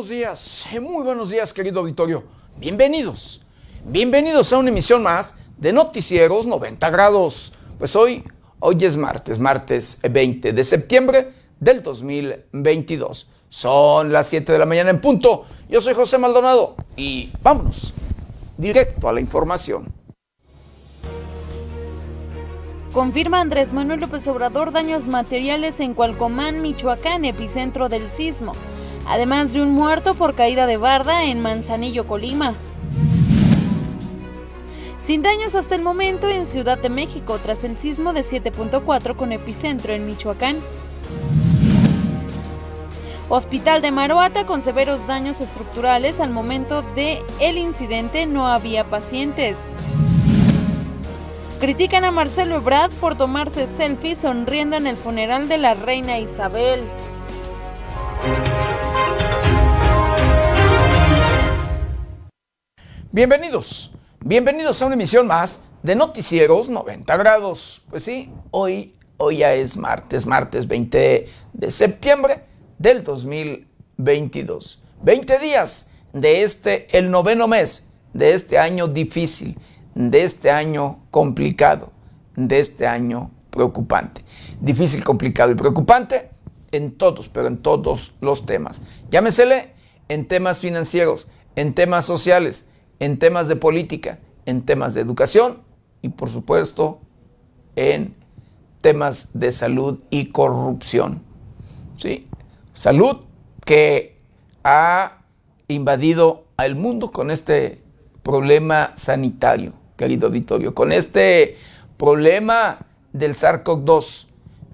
buenos días, eh, muy buenos días querido auditorio. Bienvenidos, bienvenidos a una emisión más de Noticieros 90 grados. Pues hoy, hoy es martes, martes 20 de septiembre del 2022. Son las 7 de la mañana en punto. Yo soy José Maldonado y vámonos directo a la información. Confirma Andrés Manuel López Obrador daños materiales en Cualcomán, Michoacán, epicentro del sismo, además de un muerto por caída de barda en Manzanillo, Colima. Sin daños hasta el momento en Ciudad de México tras el sismo de 7.4 con epicentro en Michoacán. Hospital de Maroata con severos daños estructurales al momento de el incidente no había pacientes. Critican a Marcelo Ebrard por tomarse selfie sonriendo en el funeral de la reina Isabel. Bienvenidos, bienvenidos a una emisión más de Noticieros 90 grados. Pues sí, hoy, hoy ya es martes, martes 20 de septiembre del 2022. 20 días de este, el noveno mes de este año difícil de este año complicado, de este año preocupante. Difícil, complicado y preocupante en todos, pero en todos los temas. Llámesele en temas financieros, en temas sociales, en temas de política, en temas de educación y por supuesto en temas de salud y corrupción. ¿Sí? Salud que ha invadido al mundo con este problema sanitario querido auditorio, con este problema del SARS-CoV-2,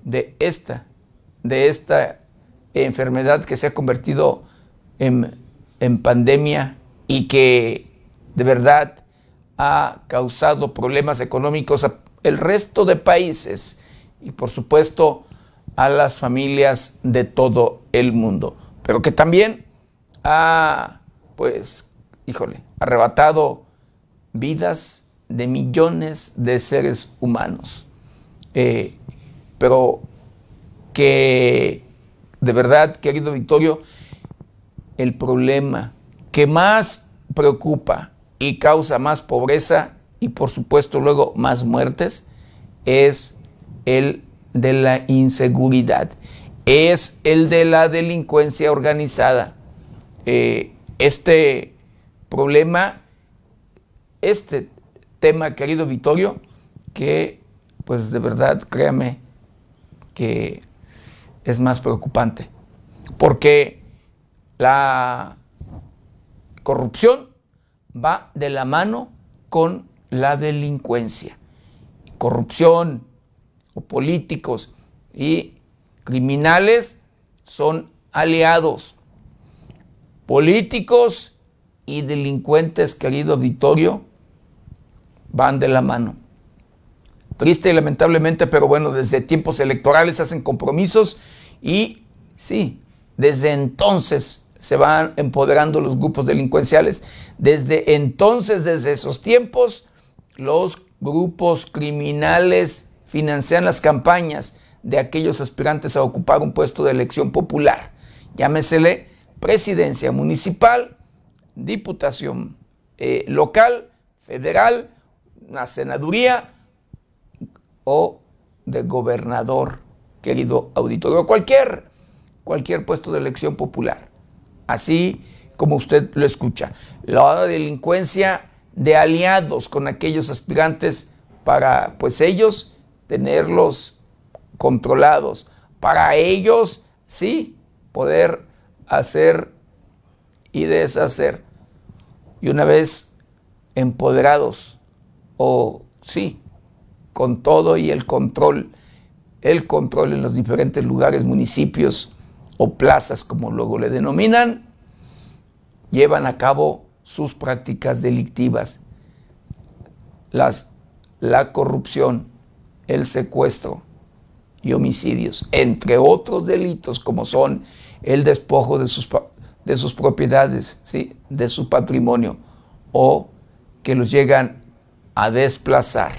de esta, de esta enfermedad que se ha convertido en, en pandemia y que de verdad ha causado problemas económicos al resto de países y por supuesto a las familias de todo el mundo, pero que también ha, pues, híjole, arrebatado vidas de millones de seres humanos. Eh, pero que de verdad, querido Victorio, el problema que más preocupa y causa más pobreza y por supuesto luego más muertes es el de la inseguridad, es el de la delincuencia organizada. Eh, este problema, este tema, querido Vittorio, que pues de verdad, créame, que es más preocupante. Porque la corrupción va de la mano con la delincuencia. Corrupción o políticos y criminales son aliados. Políticos y delincuentes, querido Vittorio, van de la mano. Triste y lamentablemente, pero bueno, desde tiempos electorales hacen compromisos y sí, desde entonces se van empoderando los grupos delincuenciales. Desde entonces, desde esos tiempos, los grupos criminales financian las campañas de aquellos aspirantes a ocupar un puesto de elección popular. Llámesele presidencia municipal, diputación eh, local, federal una senaduría o de gobernador, querido auditorio, cualquier, cualquier puesto de elección popular. Así como usted lo escucha. La delincuencia de aliados con aquellos aspirantes para, pues ellos, tenerlos controlados. Para ellos, sí, poder hacer y deshacer. Y una vez empoderados o sí, con todo y el control, el control en los diferentes lugares, municipios o plazas, como luego le denominan, llevan a cabo sus prácticas delictivas, las, la corrupción, el secuestro y homicidios, entre otros delitos como son el despojo de sus, de sus propiedades, ¿sí? de su patrimonio, o que los llegan a desplazar,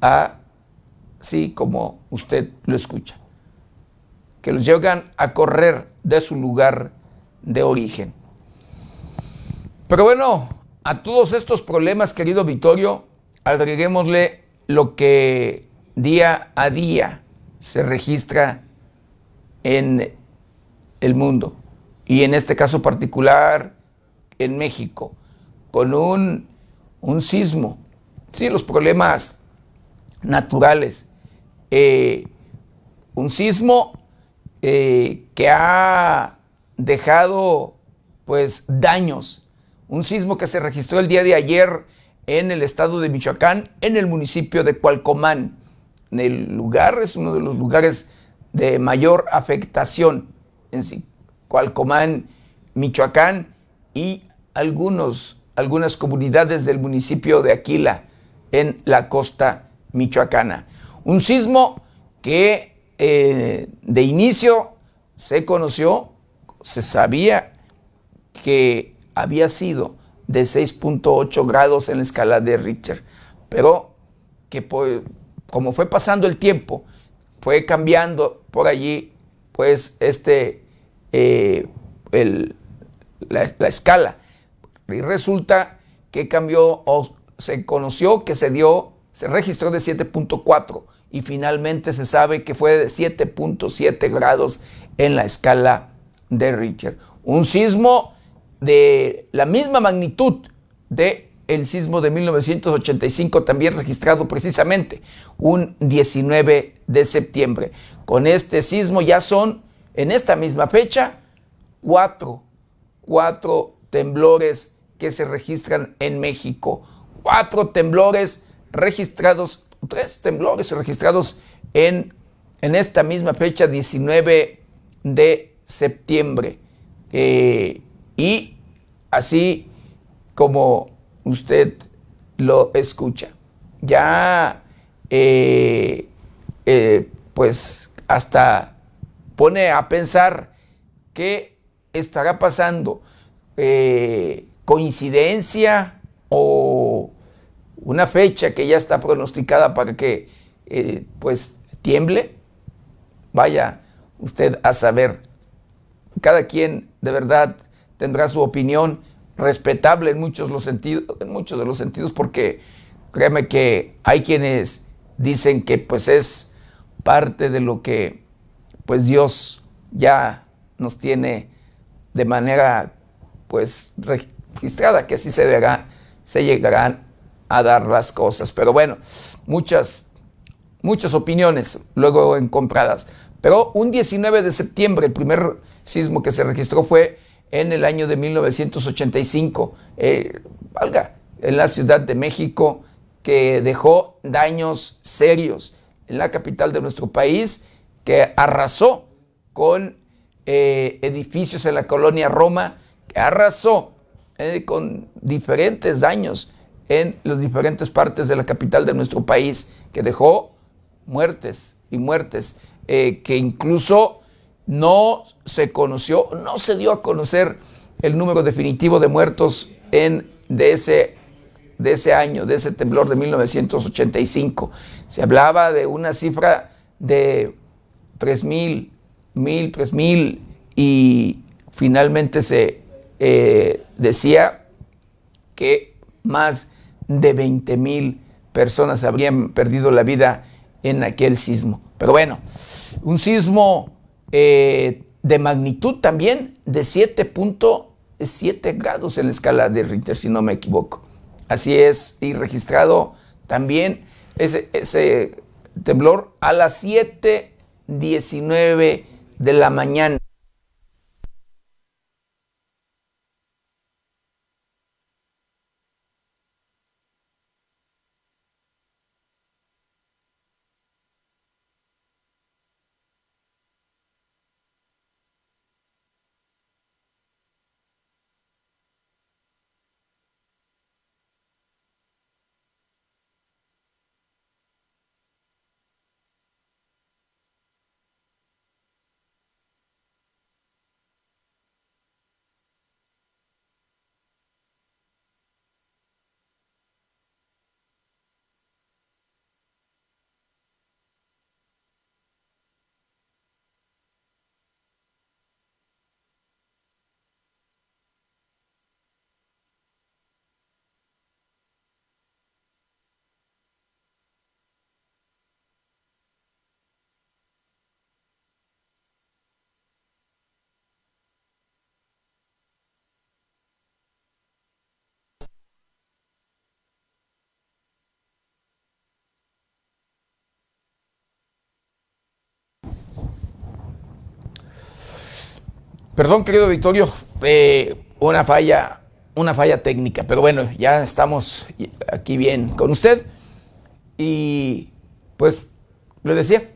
así como usted lo escucha, que los llegan a correr de su lugar de origen. Pero bueno, a todos estos problemas, querido Vittorio, agreguémosle lo que día a día se registra en el mundo y en este caso particular en México, con un, un sismo. Sí, los problemas naturales. Eh, un sismo eh, que ha dejado pues daños. Un sismo que se registró el día de ayer en el estado de Michoacán, en el municipio de Cualcomán. El lugar es uno de los lugares de mayor afectación en sí. Cualcomán, Michoacán y algunos, algunas comunidades del municipio de Aquila en la costa michoacana. Un sismo que eh, de inicio se conoció, se sabía que había sido de 6.8 grados en la escala de Richter, pero que como fue pasando el tiempo, fue cambiando por allí, pues, este, eh, la, la escala. Y resulta que cambió o se conoció que se dio, se registró de 7.4 y finalmente se sabe que fue de 7.7 grados en la escala de Richter. Un sismo de la misma magnitud de el sismo de 1985 también registrado precisamente un 19 de septiembre. Con este sismo ya son en esta misma fecha cuatro, cuatro temblores que se registran en México. Cuatro temblores registrados, tres temblores registrados en, en esta misma fecha, 19 de septiembre. Eh, y así como usted lo escucha, ya eh, eh, pues hasta pone a pensar qué estará pasando coincidencia o una fecha que ya está pronosticada para que eh, pues tiemble, vaya usted a saber. Cada quien de verdad tendrá su opinión respetable en muchos, los sentidos, en muchos de los sentidos, porque créeme que hay quienes dicen que pues es parte de lo que pues Dios ya nos tiene de manera pues registrada, que así se, verá, se llegarán a dar las cosas. Pero bueno, muchas, muchas opiniones luego encontradas. Pero un 19 de septiembre, el primer sismo que se registró fue en el año de 1985, eh, valga, en la Ciudad de México, que dejó daños serios en la capital de nuestro país, que arrasó con eh, edificios en la colonia Roma, que arrasó eh, con diferentes daños en las diferentes partes de la capital de nuestro país, que dejó muertes y muertes, eh, que incluso no se conoció, no se dio a conocer el número definitivo de muertos en, de, ese, de ese año, de ese temblor de 1985. Se hablaba de una cifra de 3.000, 1.000, 3.000 y finalmente se eh, decía que más de 20 mil personas habrían perdido la vida en aquel sismo. Pero bueno, un sismo eh, de magnitud también de 7.7 grados en la escala de Richter, si no me equivoco. Así es, y registrado también ese, ese temblor a las 7.19 de la mañana. Perdón, querido Victorio, eh, una falla, una falla técnica, pero bueno, ya estamos aquí bien con usted. Y pues le decía,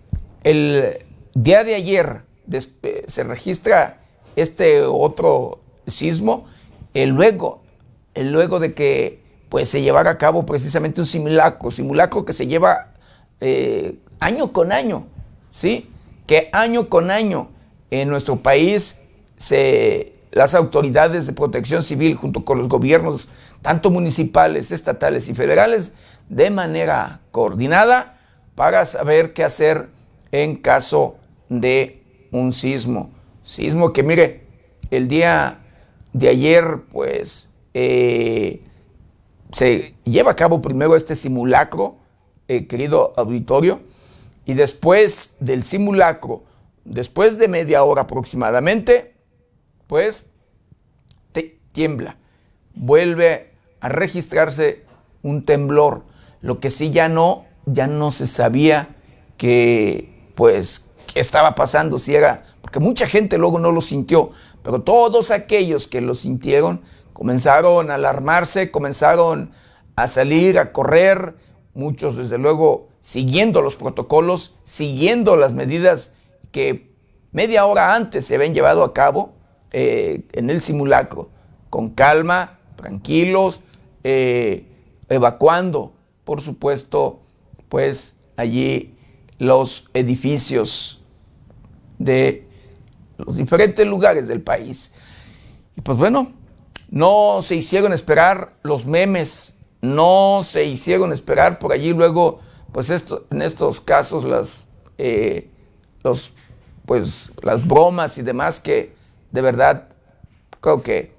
el día de ayer se registra este otro sismo, el luego, el luego de que pues se llevara a cabo precisamente un simulacro, simulacro que se lleva eh, año con año, ¿sí? Que año con año en nuestro país se, las autoridades de protección civil junto con los gobiernos, tanto municipales, estatales y federales, de manera coordinada para saber qué hacer en caso de un sismo. Sismo que, mire, el día de ayer, pues, eh, se lleva a cabo primero este simulacro, eh, querido auditorio, y después del simulacro, después de media hora aproximadamente, pues tiembla. Vuelve a registrarse un temblor. Lo que sí ya no, ya no se sabía que, pues, qué estaba pasando, si era, porque mucha gente luego no lo sintió, pero todos aquellos que lo sintieron comenzaron a alarmarse, comenzaron a salir, a correr, muchos desde luego siguiendo los protocolos, siguiendo las medidas que media hora antes se habían llevado a cabo eh, en el simulacro, con calma, tranquilos, eh, evacuando, por supuesto, pues allí los edificios de los diferentes lugares del país. Y pues bueno, no se hicieron esperar los memes, no se hicieron esperar por allí luego, pues esto, en estos casos las, eh, los, pues, las bromas y demás que de verdad creo que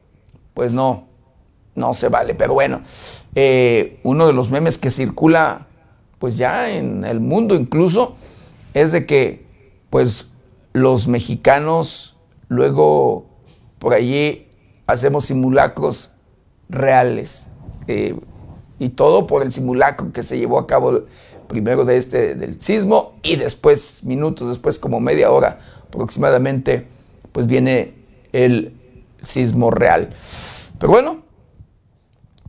pues no, no se vale. Pero bueno, eh, uno de los memes que circula pues ya en el mundo incluso es de que pues los mexicanos luego por allí hacemos simulacros reales. Eh, y todo por el simulacro que se llevó a cabo primero de este del sismo y después, minutos después, como media hora aproximadamente, pues viene el sismo real. Pero bueno,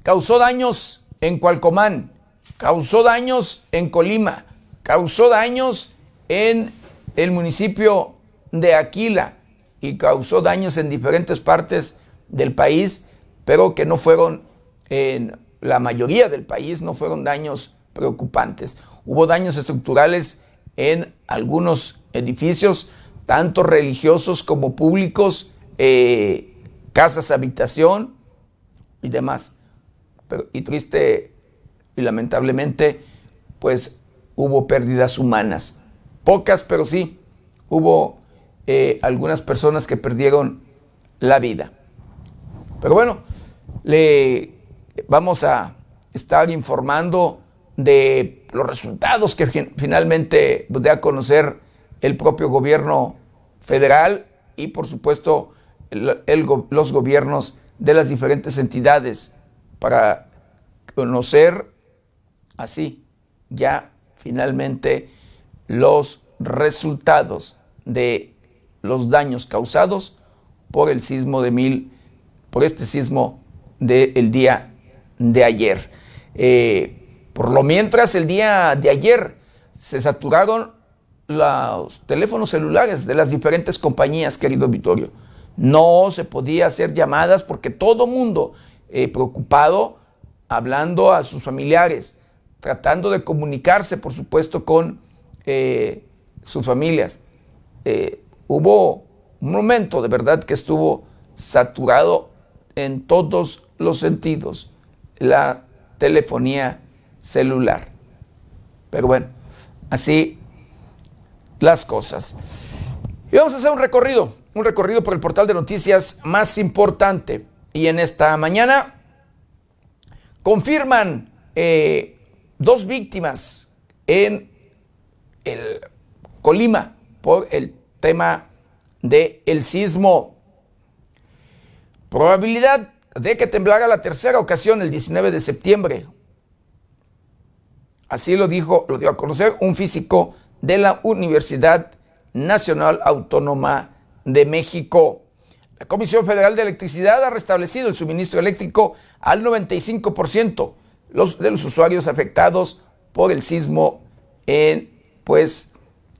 causó daños en Cualcomán, causó daños en Colima, causó daños en el municipio de Aquila y causó daños en diferentes partes del país, pero que no fueron, en la mayoría del país, no fueron daños preocupantes. Hubo daños estructurales en algunos edificios, tanto religiosos como públicos, eh, casas habitación y demás. Pero, y triste y lamentablemente, pues hubo pérdidas humanas. Pocas, pero sí, hubo eh, algunas personas que perdieron la vida. Pero bueno, le vamos a estar informando de los resultados que finalmente dé a conocer el propio gobierno federal y por supuesto los gobiernos de las diferentes entidades para conocer así ya finalmente los resultados de los daños causados por el sismo de mil, por este sismo del día de ayer. Eh, por lo mientras, el día de ayer se saturaron los teléfonos celulares de las diferentes compañías, querido Vittorio. No se podía hacer llamadas porque todo mundo eh, preocupado, hablando a sus familiares, tratando de comunicarse, por supuesto, con eh, sus familias. Eh, hubo un momento de verdad que estuvo saturado en todos los sentidos la telefonía celular. Pero bueno, así las cosas. Y vamos a hacer un recorrido, un recorrido por el portal de noticias más importante. Y en esta mañana confirman eh, dos víctimas en el Colima por el tema del el sismo. Probabilidad de que temblara la tercera ocasión el 19 de septiembre. Así lo dijo, lo dio a conocer un físico de la Universidad Nacional Autónoma de México. La Comisión Federal de Electricidad ha restablecido el suministro eléctrico al 95% de los usuarios afectados por el sismo en pues,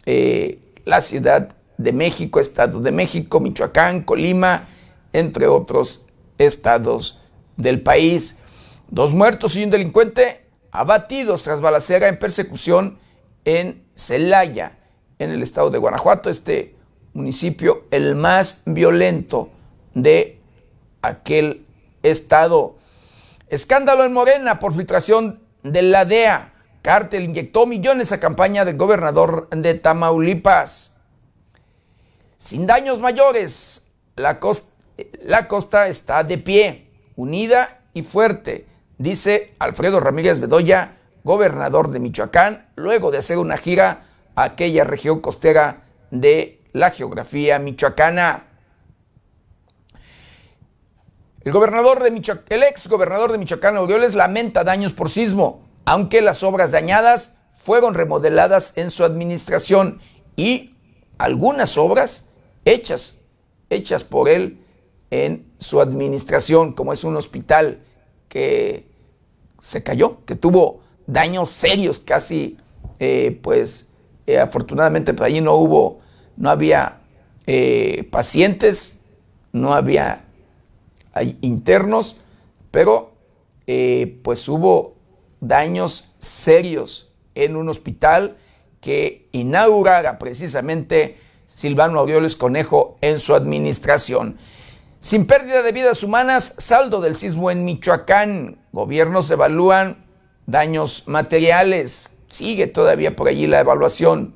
eh, la Ciudad de México, Estado de México, Michoacán, Colima, entre otros estados del país. Dos muertos y un delincuente abatidos tras balacera en persecución en Celaya, en el estado de Guanajuato, este municipio el más violento de aquel estado. Escándalo en Morena por filtración de la DEA. Cártel inyectó millones a campaña del gobernador de Tamaulipas. Sin daños mayores, la costa, la costa está de pie, unida y fuerte, dice Alfredo Ramírez Bedoya, gobernador de Michoacán, luego de hacer una gira a aquella región costera de la geografía michoacana. El, gobernador de el ex gobernador de Michoacán, Orioles, lamenta daños por sismo, aunque las obras dañadas fueron remodeladas en su administración y algunas obras hechas, hechas por él en su administración, como es un hospital que se cayó, que tuvo daños serios, casi, eh, pues, eh, afortunadamente por allí no hubo, no había eh, pacientes, no había internos, pero pues hubo daños serios en un hospital que inaugurara precisamente Silvano Aureoles Conejo en su administración. Sin pérdida de vidas humanas, saldo del sismo en Michoacán. Gobiernos evalúan daños materiales. Sigue todavía por allí la evaluación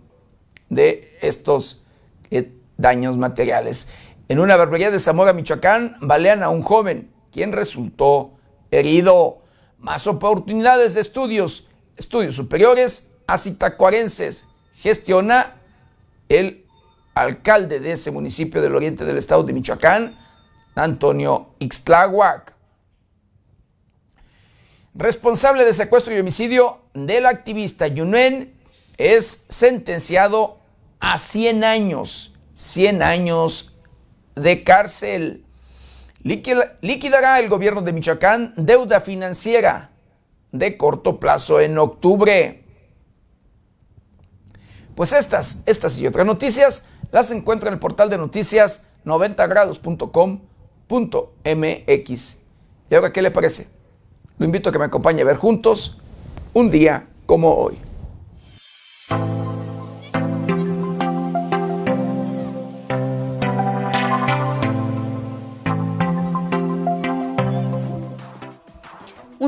de estos eh, daños materiales. En una barbería de Zamora, Michoacán, balean a un joven, quien resultó herido. Más oportunidades de estudios, estudios superiores a citacuarenses. Gestiona el alcalde de ese municipio del oriente del estado de Michoacán, Antonio Ixtlahuac. Responsable de secuestro y homicidio del activista Yunuen es sentenciado a 100 años, 100 años de cárcel. Liquidará el gobierno de Michoacán deuda financiera de corto plazo en octubre. Pues estas, estas y otras noticias las encuentra en el portal de noticias 90grados.com MX. ¿Y ahora qué le parece? Lo invito a que me acompañe a ver juntos un día como hoy.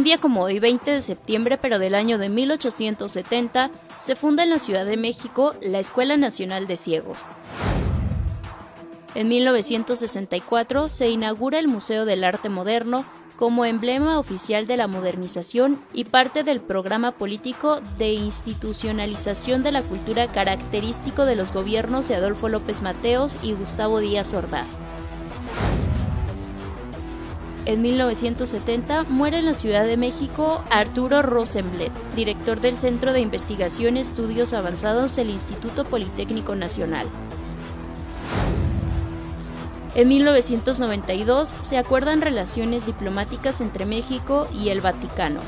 Un día como hoy, 20 de septiembre, pero del año de 1870, se funda en la Ciudad de México la Escuela Nacional de Ciegos. En 1964 se inaugura el Museo del Arte Moderno como emblema oficial de la modernización y parte del programa político de institucionalización de la cultura característico de los gobiernos de Adolfo López Mateos y Gustavo Díaz Ordaz. En 1970 muere en la Ciudad de México Arturo Rosenblatt, director del Centro de Investigación y Estudios Avanzados del Instituto Politécnico Nacional. En 1992 se acuerdan relaciones diplomáticas entre México y el Vaticano.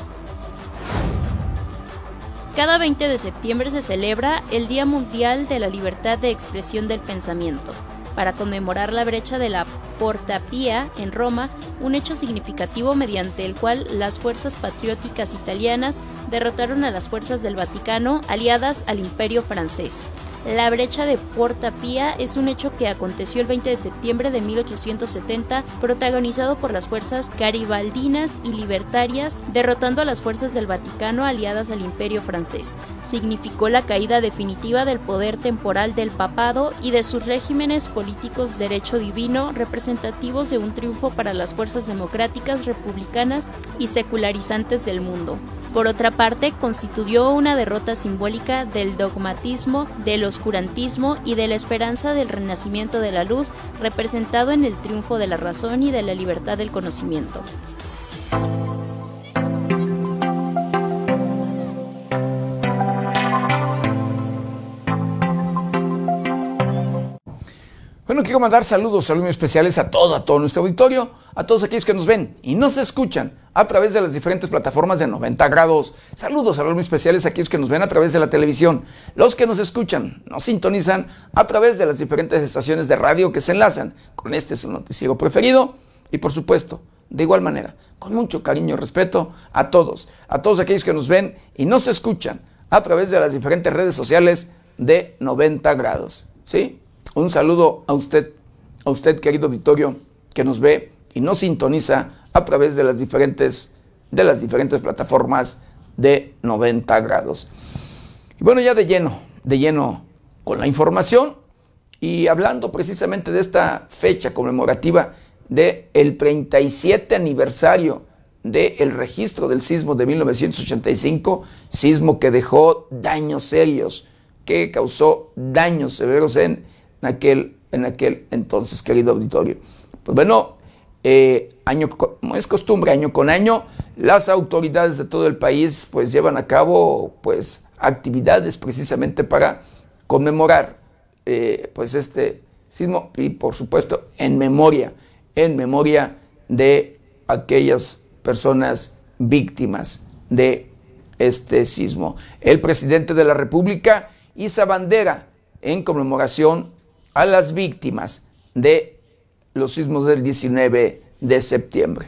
Cada 20 de septiembre se celebra el Día Mundial de la Libertad de Expresión del Pensamiento, para conmemorar la brecha de la Porta Pía en Roma, un hecho significativo mediante el cual las fuerzas patrióticas italianas derrotaron a las fuerzas del Vaticano aliadas al Imperio francés. La brecha de Porta Pía es un hecho que aconteció el 20 de septiembre de 1870, protagonizado por las fuerzas garibaldinas y libertarias, derrotando a las fuerzas del Vaticano aliadas al Imperio francés. Significó la caída definitiva del poder temporal del papado y de sus regímenes políticos derecho divino, representativos de un triunfo para las fuerzas democráticas, republicanas y secularizantes del mundo. Por otra parte, constituyó una derrota simbólica del dogmatismo, del oscurantismo y de la esperanza del renacimiento de la luz, representado en el triunfo de la razón y de la libertad del conocimiento. Bueno, quiero mandar saludos, saludos especiales a todo, a todo nuestro auditorio, a todos aquellos que nos ven y nos escuchan a través de las diferentes plataformas de 90 grados. Saludos, saludos especiales a aquellos que nos ven a través de la televisión, los que nos escuchan, nos sintonizan a través de las diferentes estaciones de radio que se enlazan con este su noticiero preferido y por supuesto, de igual manera, con mucho cariño y respeto a todos, a todos aquellos que nos ven y nos escuchan a través de las diferentes redes sociales de 90 grados. ¿Sí? Un saludo a usted, a usted querido Victorio, que nos ve y nos sintoniza a través de las diferentes, de las diferentes plataformas de 90 grados. Y bueno, ya de lleno, de lleno con la información y hablando precisamente de esta fecha conmemorativa del el 37 aniversario del registro del sismo de 1985, sismo que dejó daños serios, que causó daños severos en aquel, en aquel entonces, querido auditorio. Pues bueno, eh, año, como es costumbre, año con año, las autoridades de todo el país pues llevan a cabo pues actividades precisamente para conmemorar eh, pues este sismo y por supuesto en memoria, en memoria de aquellas personas víctimas de este sismo. El presidente de la República hizo bandera en conmemoración a las víctimas de los sismos del 19 de septiembre.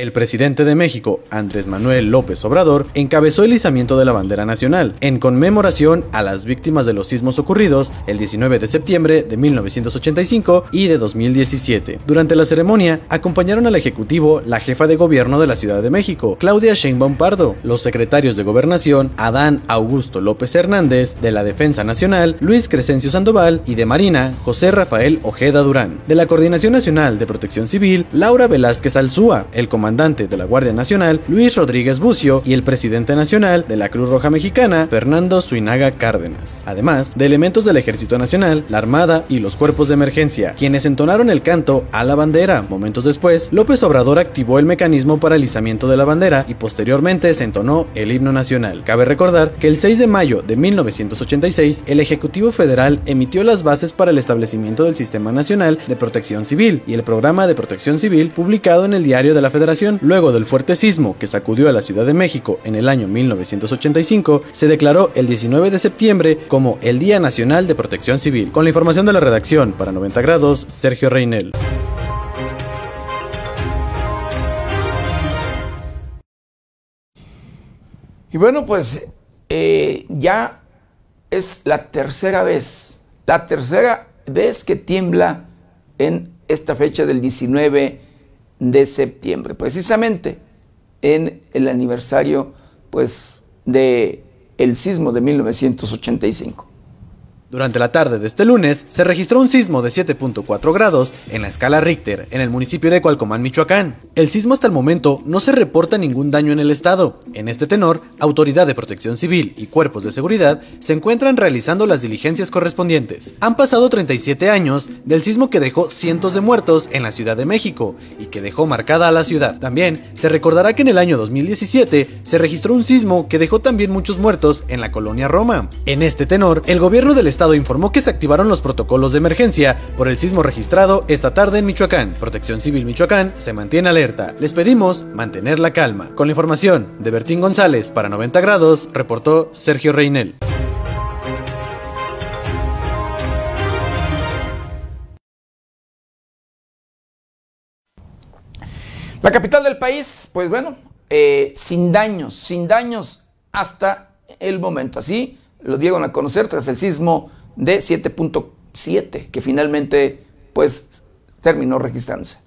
El presidente de México, Andrés Manuel López Obrador, encabezó el izamiento de la bandera nacional en conmemoración a las víctimas de los sismos ocurridos el 19 de septiembre de 1985 y de 2017. Durante la ceremonia, acompañaron al Ejecutivo la jefa de gobierno de la Ciudad de México, Claudia Sheinbaum Pardo, los secretarios de Gobernación, Adán Augusto López Hernández, de la Defensa Nacional, Luis Crescencio Sandoval y de Marina, José Rafael Ojeda Durán. De la Coordinación Nacional de Protección Civil, Laura Velázquez Alzúa, el comandante comandante de la Guardia Nacional, Luis Rodríguez Bucio, y el presidente nacional de la Cruz Roja Mexicana, Fernando Suinaga Cárdenas. Además de elementos del Ejército Nacional, la Armada y los cuerpos de emergencia, quienes entonaron el canto a la bandera. Momentos después, López Obrador activó el mecanismo para el izamiento de la bandera y posteriormente se entonó el himno nacional. Cabe recordar que el 6 de mayo de 1986, el Ejecutivo Federal emitió las bases para el establecimiento del Sistema Nacional de Protección Civil y el Programa de Protección Civil publicado en el Diario de la Federación luego del fuerte sismo que sacudió a la Ciudad de México en el año 1985, se declaró el 19 de septiembre como el Día Nacional de Protección Civil. Con la información de la redacción para 90 grados, Sergio Reinel. Y bueno, pues eh, ya es la tercera vez, la tercera vez que tiembla en esta fecha del 19 de septiembre, precisamente en el aniversario pues de el sismo de 1985. Durante la tarde de este lunes se registró un sismo de 7.4 grados en la escala Richter en el municipio de Cualcomán, Michoacán. El sismo hasta el momento no se reporta ningún daño en el estado. En este tenor, Autoridad de Protección Civil y cuerpos de seguridad se encuentran realizando las diligencias correspondientes. Han pasado 37 años del sismo que dejó cientos de muertos en la Ciudad de México y que dejó marcada a la ciudad. También se recordará que en el año 2017 se registró un sismo que dejó también muchos muertos en la colonia Roma. En este tenor, el gobierno del estado Estado informó que se activaron los protocolos de emergencia por el sismo registrado esta tarde en Michoacán. Protección Civil Michoacán se mantiene alerta. Les pedimos mantener la calma. Con la información de Bertín González para 90 grados, reportó Sergio Reinel. La capital del país, pues bueno, eh, sin daños, sin daños hasta el momento. Así lo dieron a conocer tras el sismo de 7.7 que finalmente pues terminó registrándose.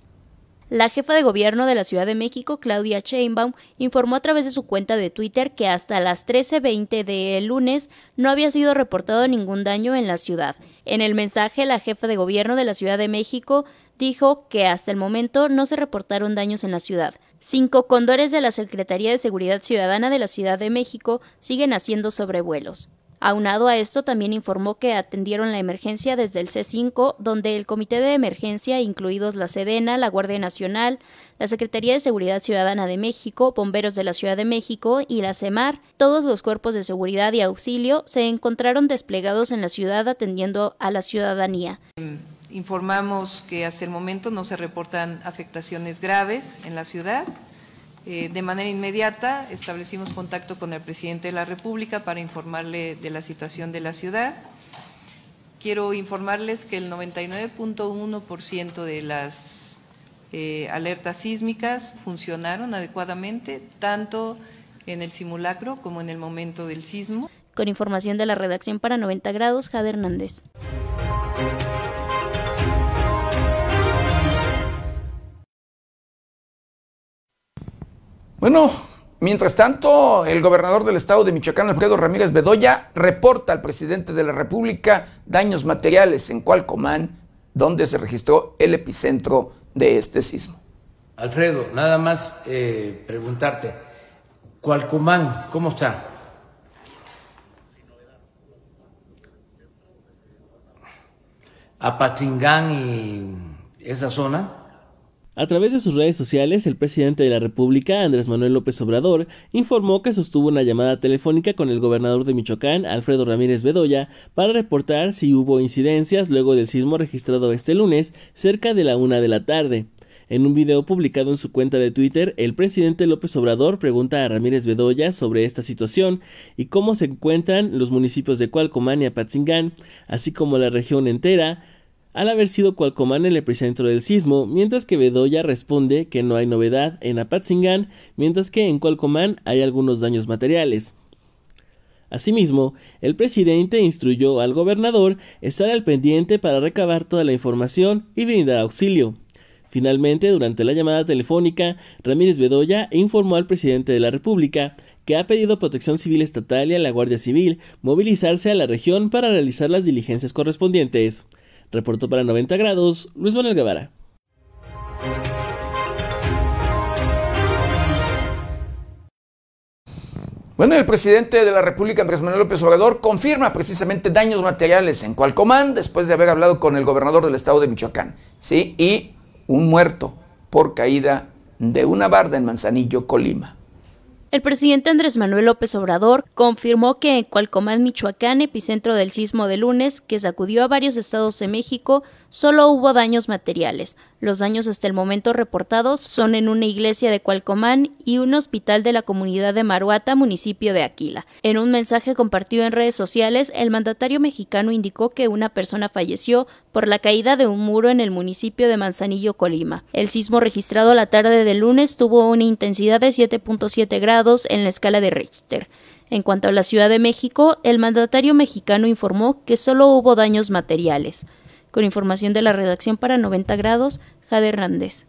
La jefa de gobierno de la Ciudad de México, Claudia Sheinbaum, informó a través de su cuenta de Twitter que hasta las 13.20 de lunes no había sido reportado ningún daño en la ciudad. En el mensaje, la jefa de gobierno de la Ciudad de México dijo que hasta el momento no se reportaron daños en la ciudad. Cinco condores de la Secretaría de Seguridad Ciudadana de la Ciudad de México siguen haciendo sobrevuelos. Aunado a esto, también informó que atendieron la emergencia desde el C5, donde el Comité de Emergencia, incluidos la Sedena, la Guardia Nacional, la Secretaría de Seguridad Ciudadana de México, Bomberos de la Ciudad de México y la CEMAR, todos los cuerpos de seguridad y auxilio se encontraron desplegados en la ciudad atendiendo a la ciudadanía. informamos que hasta el momento no se reportan afectaciones graves en la ciudad. Eh, de manera inmediata establecimos contacto con el presidente de la República para informarle de la situación de la ciudad. Quiero informarles que el 99.1% de las eh, alertas sísmicas funcionaron adecuadamente, tanto en el simulacro como en el momento del sismo. Con información de la redacción para 90 grados, Jade Hernández. Bueno, mientras tanto, el gobernador del estado de Michoacán, Alfredo Ramírez Bedoya, reporta al presidente de la República daños materiales en Cualcomán, donde se registró el epicentro de este sismo. Alfredo, nada más eh, preguntarte, Cualcomán, ¿cómo está? Apatingán y esa zona. A través de sus redes sociales, el presidente de la República, Andrés Manuel López Obrador, informó que sostuvo una llamada telefónica con el gobernador de Michoacán, Alfredo Ramírez Bedoya, para reportar si hubo incidencias luego del sismo registrado este lunes cerca de la una de la tarde. En un video publicado en su cuenta de Twitter, el presidente López Obrador pregunta a Ramírez Bedoya sobre esta situación y cómo se encuentran los municipios de Cualcomán y Apatzingán, así como la región entera, al haber sido Cualcomán el epicentro del sismo, mientras que Bedoya responde que no hay novedad en Apatzingán, mientras que en Cualcomán hay algunos daños materiales. Asimismo, el presidente instruyó al gobernador estar al pendiente para recabar toda la información y brindar auxilio. Finalmente, durante la llamada telefónica, Ramírez Bedoya informó al presidente de la República que ha pedido protección civil estatal y a la Guardia Civil movilizarse a la región para realizar las diligencias correspondientes. Reportó para 90 grados Luis Manuel Guevara. Bueno, el presidente de la República, Andrés Manuel López Obrador, confirma precisamente daños materiales en Cualcomán después de haber hablado con el gobernador del estado de Michoacán, ¿sí? Y un muerto por caída de una barda en Manzanillo, Colima. El presidente Andrés Manuel López Obrador confirmó que en Cualcomán, Michoacán, epicentro del sismo de lunes que sacudió a varios estados de México, solo hubo daños materiales. Los daños hasta el momento reportados son en una iglesia de Cualcomán y un hospital de la comunidad de Maruata, municipio de Aquila. En un mensaje compartido en redes sociales, el mandatario mexicano indicó que una persona falleció por la caída de un muro en el municipio de Manzanillo, Colima. El sismo registrado la tarde del lunes tuvo una intensidad de 7.7 grados en la escala de Richter. En cuanto a la Ciudad de México, el mandatario mexicano informó que solo hubo daños materiales. Con información de la redacción para 90 grados, Jade Hernández.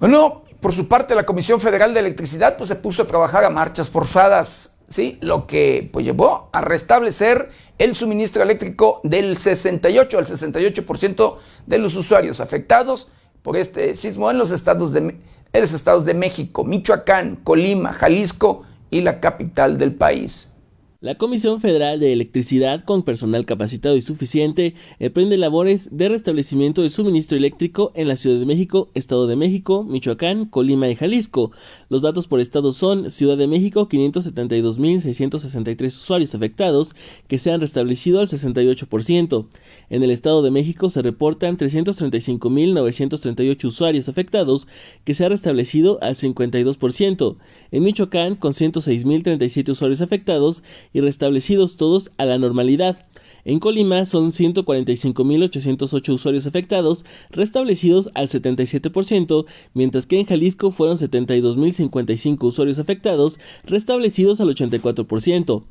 Bueno, por su parte, la Comisión Federal de Electricidad pues, se puso a trabajar a marchas forzadas, ¿sí? lo que pues, llevó a restablecer el suministro eléctrico del 68 al 68% de los usuarios afectados por este sismo en los estados de, en los estados de México, Michoacán, Colima, Jalisco y la capital del país. La Comisión Federal de Electricidad, con personal capacitado y suficiente, emprende labores de restablecimiento de suministro eléctrico en la Ciudad de México, Estado de México, Michoacán, Colima y Jalisco. Los datos por estado son Ciudad de México 572.663 usuarios afectados, que se han restablecido al 68%. En el Estado de México se reportan 335.938 usuarios afectados, que se ha restablecido al 52%. En Michoacán, con 106.037 usuarios afectados, y restablecidos todos a la normalidad. En Colima son 145.808 usuarios afectados, restablecidos al 77%, mientras que en Jalisco fueron 72.055 usuarios afectados, restablecidos al 84%.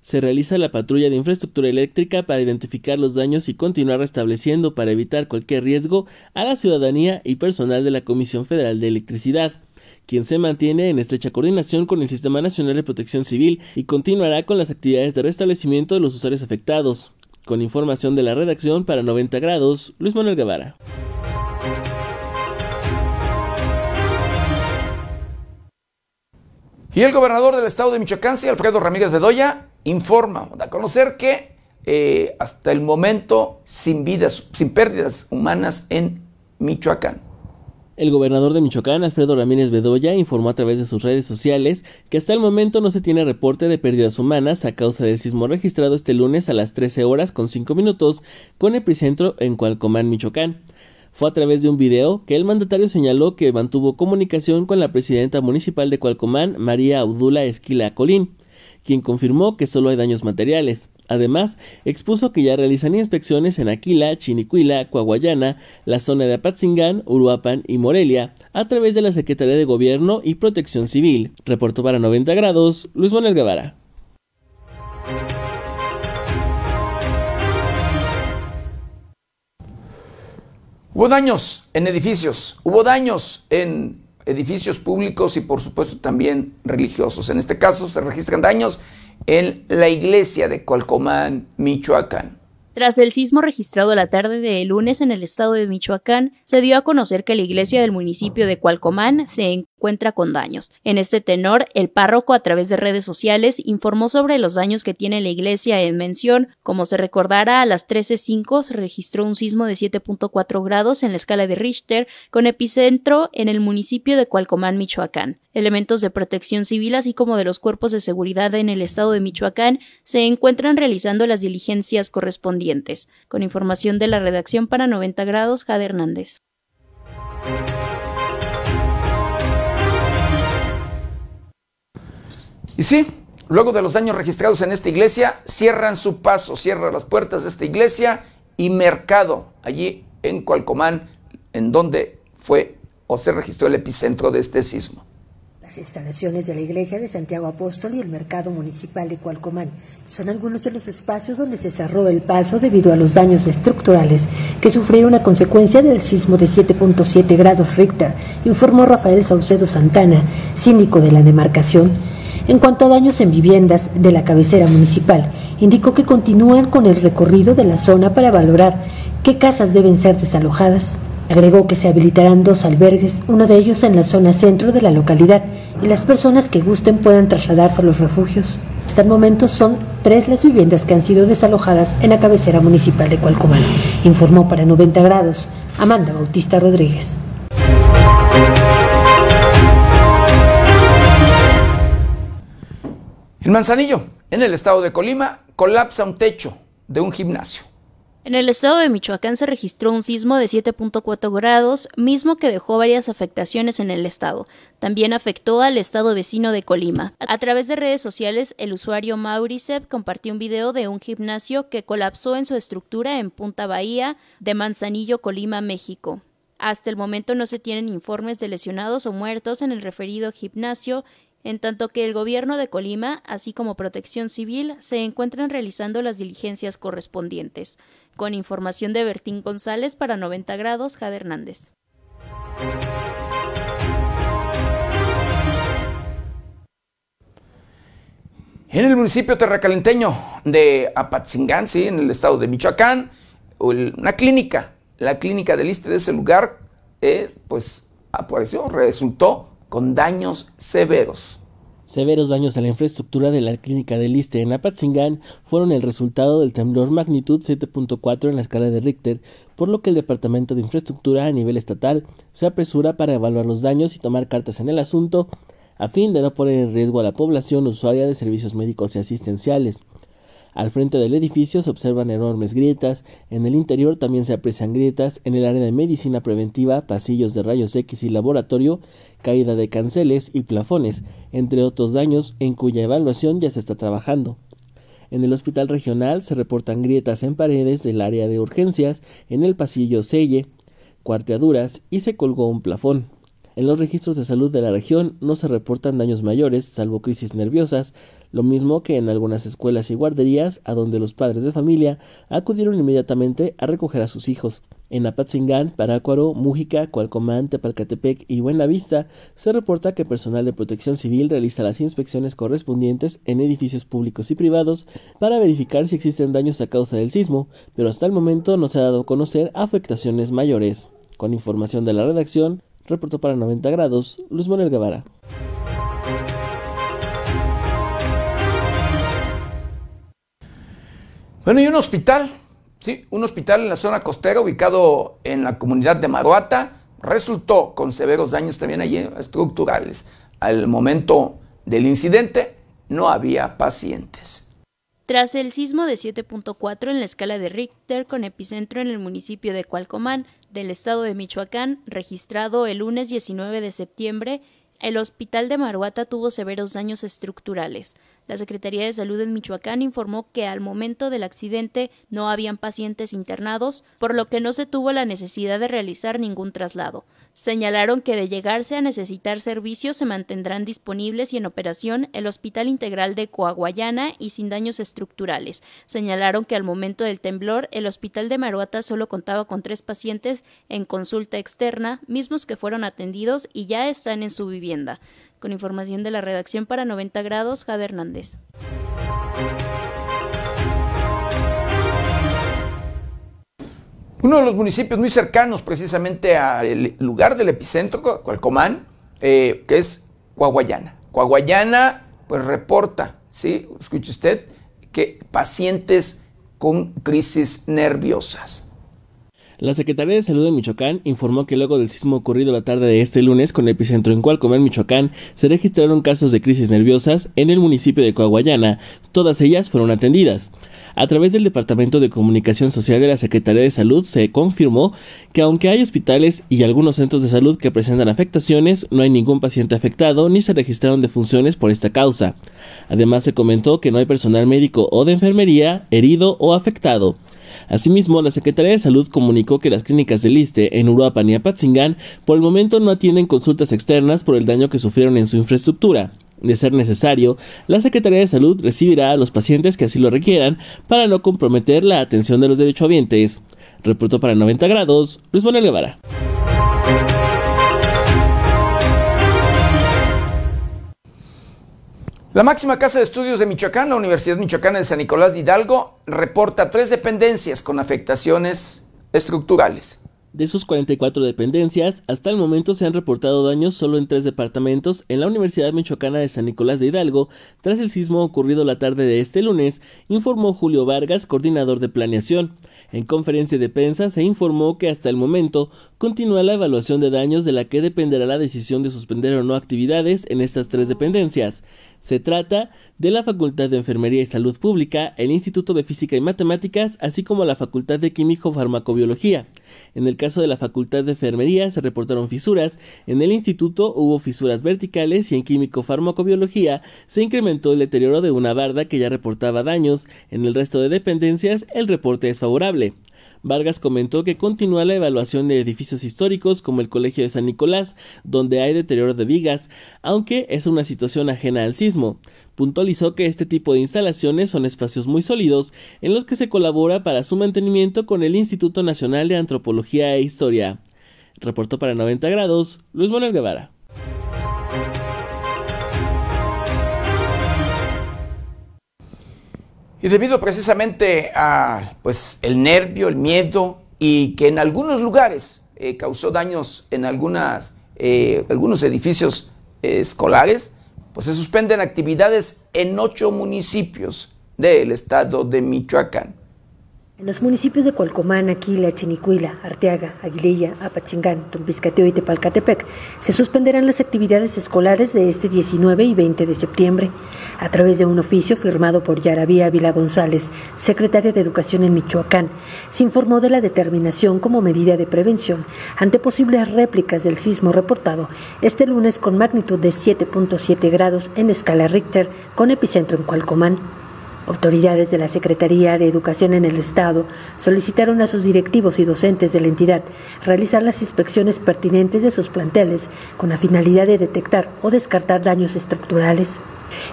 Se realiza la patrulla de infraestructura eléctrica para identificar los daños y continuar restableciendo para evitar cualquier riesgo a la ciudadanía y personal de la Comisión Federal de Electricidad quien se mantiene en estrecha coordinación con el Sistema Nacional de Protección Civil y continuará con las actividades de restablecimiento de los usuarios afectados. Con información de la redacción para 90 grados, Luis Manuel Guevara. Y el gobernador del estado de Michoacán, Alfredo Ramírez Bedoya, informa, da a conocer que eh, hasta el momento sin vidas, sin pérdidas humanas en Michoacán. El gobernador de Michoacán, Alfredo Ramírez Bedoya, informó a través de sus redes sociales que hasta el momento no se tiene reporte de pérdidas humanas a causa del sismo registrado este lunes a las 13 horas con 5 minutos con epicentro en Cualcomán, Michoacán. Fue a través de un video que el mandatario señaló que mantuvo comunicación con la presidenta municipal de Cualcomán, María Abdula Esquila Colín quien confirmó que solo hay daños materiales. Además, expuso que ya realizan inspecciones en Aquila, Chinicuila, Coahuayana, la zona de Apatzingán, Uruapan y Morelia, a través de la Secretaría de Gobierno y Protección Civil. Reportó para 90 grados Luis Manuel Guevara. Hubo daños en edificios, hubo daños en edificios públicos y por supuesto también religiosos. En este caso se registran daños en la iglesia de Colcomán, Michoacán. Tras el sismo registrado la tarde de lunes en el estado de Michoacán, se dio a conocer que la iglesia del municipio de Cualcomán se con daños. En este tenor, el párroco a través de redes sociales informó sobre los daños que tiene la iglesia en mención. Como se recordará, a las 13.05 se registró un sismo de 7.4 grados en la escala de Richter, con epicentro en el municipio de Cualcomán, Michoacán. Elementos de protección civil, así como de los cuerpos de seguridad en el estado de Michoacán, se encuentran realizando las diligencias correspondientes. Con información de la redacción para 90 grados, Jade Hernández. Y sí, luego de los daños registrados en esta iglesia, cierran su paso, cierran las puertas de esta iglesia y mercado allí en Cualcomán, en donde fue o se registró el epicentro de este sismo. Las instalaciones de la Iglesia de Santiago Apóstol y el Mercado Municipal de Cualcomán son algunos de los espacios donde se cerró el paso debido a los daños estructurales que sufrieron a consecuencia del sismo de 7.7 grados Richter, informó Rafael Saucedo Santana, síndico de la demarcación en cuanto a daños en viviendas de la cabecera municipal, indicó que continúan con el recorrido de la zona para valorar qué casas deben ser desalojadas. Agregó que se habilitarán dos albergues, uno de ellos en la zona centro de la localidad, y las personas que gusten puedan trasladarse a los refugios. Hasta el momento son tres las viviendas que han sido desalojadas en la cabecera municipal de Cualcomán, informó para 90 grados Amanda Bautista Rodríguez. En Manzanillo, en el estado de Colima, colapsa un techo de un gimnasio. En el estado de Michoacán se registró un sismo de 7.4 grados, mismo que dejó varias afectaciones en el estado. También afectó al estado vecino de Colima. A través de redes sociales, el usuario Mauricev compartió un video de un gimnasio que colapsó en su estructura en Punta Bahía de Manzanillo, Colima, México. Hasta el momento no se tienen informes de lesionados o muertos en el referido gimnasio en tanto que el gobierno de Colima, así como Protección Civil, se encuentran realizando las diligencias correspondientes. Con información de Bertín González para 90 grados, Jade Hernández. En el municipio terracalenteño de Apatzingán, sí, en el estado de Michoacán, una clínica, la clínica del ISTE de ese lugar, eh, pues apareció, resultó con daños severos. Severos daños a la infraestructura de la clínica de Liste en Apatzingán fueron el resultado del temblor magnitud 7.4 en la escala de Richter, por lo que el Departamento de Infraestructura a nivel estatal se apresura para evaluar los daños y tomar cartas en el asunto, a fin de no poner en riesgo a la población usuaria de servicios médicos y asistenciales. Al frente del edificio se observan enormes grietas, en el interior también se aprecian grietas, en el área de medicina preventiva, pasillos de rayos X y laboratorio, caída de canceles y plafones, entre otros daños en cuya evaluación ya se está trabajando. En el hospital regional se reportan grietas en paredes del área de urgencias, en el pasillo Selle, cuarteaduras y se colgó un plafón. En los registros de salud de la región no se reportan daños mayores, salvo crisis nerviosas, lo mismo que en algunas escuelas y guarderías a donde los padres de familia acudieron inmediatamente a recoger a sus hijos. En Apatzingán, Parácuaro, Mújica, Cualcomán, Tepalcatepec y Buenavista se reporta que personal de protección civil realiza las inspecciones correspondientes en edificios públicos y privados para verificar si existen daños a causa del sismo, pero hasta el momento no se ha dado a conocer afectaciones mayores. Con información de la redacción, reportó para 90 grados Luis Manuel Guevara. Bueno, y un hospital, sí, un hospital en la zona costera ubicado en la comunidad de Maruata resultó con severos daños también allí estructurales. Al momento del incidente no había pacientes. Tras el sismo de 7.4 en la escala de Richter con epicentro en el municipio de Cualcomán del estado de Michoacán, registrado el lunes 19 de septiembre, el hospital de Maruata tuvo severos daños estructurales. La Secretaría de Salud en Michoacán informó que al momento del accidente no habían pacientes internados, por lo que no se tuvo la necesidad de realizar ningún traslado. Señalaron que de llegarse a necesitar servicios se mantendrán disponibles y en operación el Hospital Integral de Coahuayana y sin daños estructurales. Señalaron que al momento del temblor el Hospital de Maruata solo contaba con tres pacientes en consulta externa, mismos que fueron atendidos y ya están en su vivienda. Con información de la redacción para 90 grados, Jade Hernández. Uno de los municipios muy cercanos precisamente al lugar del epicentro, Cualcomán, eh, que es Coahuayana. Coahuayana, pues reporta, ¿sí? Escuche usted, que pacientes con crisis nerviosas. La Secretaría de Salud de Michoacán informó que luego del sismo ocurrido la tarde de este lunes con epicentro en Cualcomán, Michoacán, se registraron casos de crisis nerviosas en el municipio de Coahuayana. Todas ellas fueron atendidas. A través del Departamento de Comunicación Social de la Secretaría de Salud se confirmó que aunque hay hospitales y algunos centros de salud que presentan afectaciones, no hay ningún paciente afectado ni se registraron defunciones por esta causa. Además se comentó que no hay personal médico o de enfermería herido o afectado. Asimismo, la Secretaría de Salud comunicó que las clínicas del ISTE en Uruapan y Apatzingán por el momento no atienden consultas externas por el daño que sufrieron en su infraestructura. De ser necesario, la Secretaría de Salud recibirá a los pacientes que así lo requieran para no comprometer la atención de los derechohabientes. Reportó para 90 grados Luis Manuel Guevara. La máxima casa de estudios de Michoacán, la Universidad Michoacana de San Nicolás de Hidalgo, reporta tres dependencias con afectaciones estructurales. De sus 44 dependencias, hasta el momento se han reportado daños solo en tres departamentos en la Universidad Michoacana de San Nicolás de Hidalgo, tras el sismo ocurrido la tarde de este lunes, informó Julio Vargas, coordinador de planeación. En conferencia de prensa se informó que hasta el momento continúa la evaluación de daños de la que dependerá la decisión de suspender o no actividades en estas tres dependencias. Se trata de la Facultad de Enfermería y Salud Pública, el Instituto de Física y Matemáticas, así como la Facultad de Químico Farmacobiología. En el caso de la Facultad de Enfermería se reportaron fisuras, en el instituto hubo fisuras verticales y en Químico Farmacobiología se incrementó el deterioro de una barda que ya reportaba daños. En el resto de dependencias el reporte es favorable. Vargas comentó que continúa la evaluación de edificios históricos como el Colegio de San Nicolás, donde hay deterioro de vigas, aunque es una situación ajena al sismo. Puntualizó que este tipo de instalaciones son espacios muy sólidos en los que se colabora para su mantenimiento con el Instituto Nacional de Antropología e Historia. Reportó para 90 grados Luis Manuel Guevara. Y debido precisamente a pues, el nervio, el miedo y que en algunos lugares eh, causó daños en algunas, eh, algunos edificios escolares, pues se suspenden actividades en ocho municipios del estado de Michoacán. En los municipios de Cualcomán, Aquila, Chinicuila, Arteaga, Aguililla, Apachingán, Tumpiscateo y Tepalcatepec se suspenderán las actividades escolares de este 19 y 20 de septiembre. A través de un oficio firmado por Yaravía Ávila González, secretaria de Educación en Michoacán, se informó de la determinación como medida de prevención ante posibles réplicas del sismo reportado este lunes con magnitud de 7.7 grados en escala Richter con epicentro en Cualcomán. Autoridades de la Secretaría de Educación en el Estado solicitaron a sus directivos y docentes de la entidad realizar las inspecciones pertinentes de sus planteles con la finalidad de detectar o descartar daños estructurales.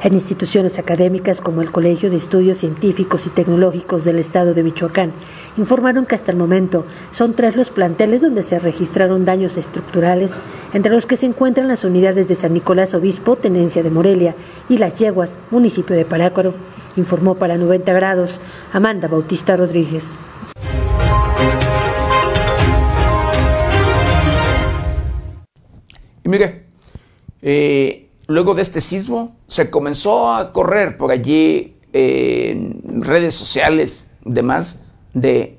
En instituciones académicas como el Colegio de Estudios Científicos y Tecnológicos del Estado de Michoacán informaron que hasta el momento son tres los planteles donde se registraron daños estructurales, entre los que se encuentran las unidades de San Nicolás Obispo, Tenencia de Morelia, y Las Yeguas, municipio de Parácoro informó para 90 grados Amanda Bautista Rodríguez. Y mire, eh, luego de este sismo se comenzó a correr por allí en redes sociales demás de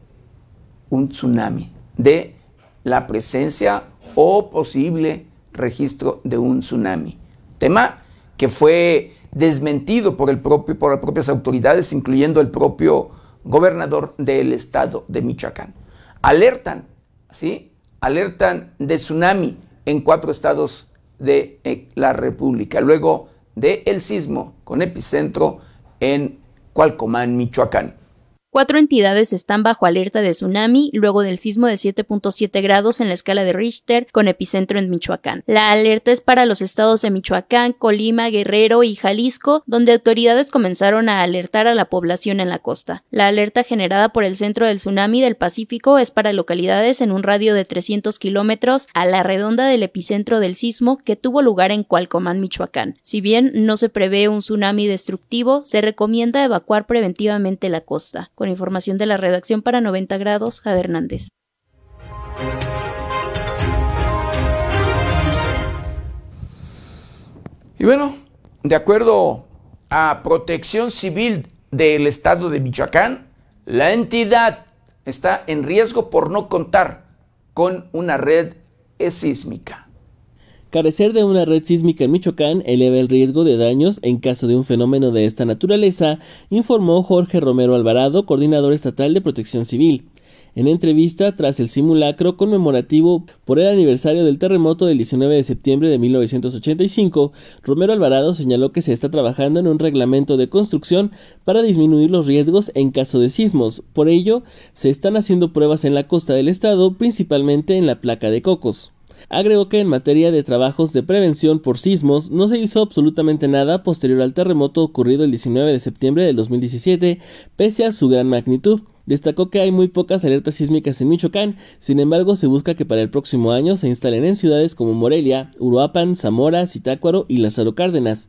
un tsunami, de la presencia o posible registro de un tsunami. Tema que fue desmentido por, el propio, por las propias autoridades, incluyendo el propio gobernador del estado de Michoacán. Alertan, ¿sí? Alertan de tsunami en cuatro estados de eh, la República, luego del el sismo con epicentro en Cualcomán, Michoacán. Cuatro entidades están bajo alerta de tsunami luego del sismo de 7.7 grados en la escala de Richter con epicentro en Michoacán. La alerta es para los estados de Michoacán, Colima, Guerrero y Jalisco, donde autoridades comenzaron a alertar a la población en la costa. La alerta generada por el Centro del Tsunami del Pacífico es para localidades en un radio de 300 kilómetros a la redonda del epicentro del sismo que tuvo lugar en Cualcomán, Michoacán. Si bien no se prevé un tsunami destructivo, se recomienda evacuar preventivamente la costa. Con información de la redacción para 90 grados, Jade Hernández. Y bueno, de acuerdo a Protección Civil del Estado de Michoacán, la entidad está en riesgo por no contar con una red sísmica. Carecer de una red sísmica en Michoacán eleva el riesgo de daños en caso de un fenómeno de esta naturaleza, informó Jorge Romero Alvarado, coordinador estatal de protección civil. En entrevista tras el simulacro conmemorativo por el aniversario del terremoto del 19 de septiembre de 1985, Romero Alvarado señaló que se está trabajando en un reglamento de construcción para disminuir los riesgos en caso de sismos. Por ello, se están haciendo pruebas en la costa del estado, principalmente en la placa de Cocos. Agregó que en materia de trabajos de prevención por sismos no se hizo absolutamente nada posterior al terremoto ocurrido el 19 de septiembre del 2017, pese a su gran magnitud. Destacó que hay muy pocas alertas sísmicas en Michoacán, sin embargo se busca que para el próximo año se instalen en ciudades como Morelia, Uruapan, Zamora, Zitácuaro y Lázaro Cárdenas.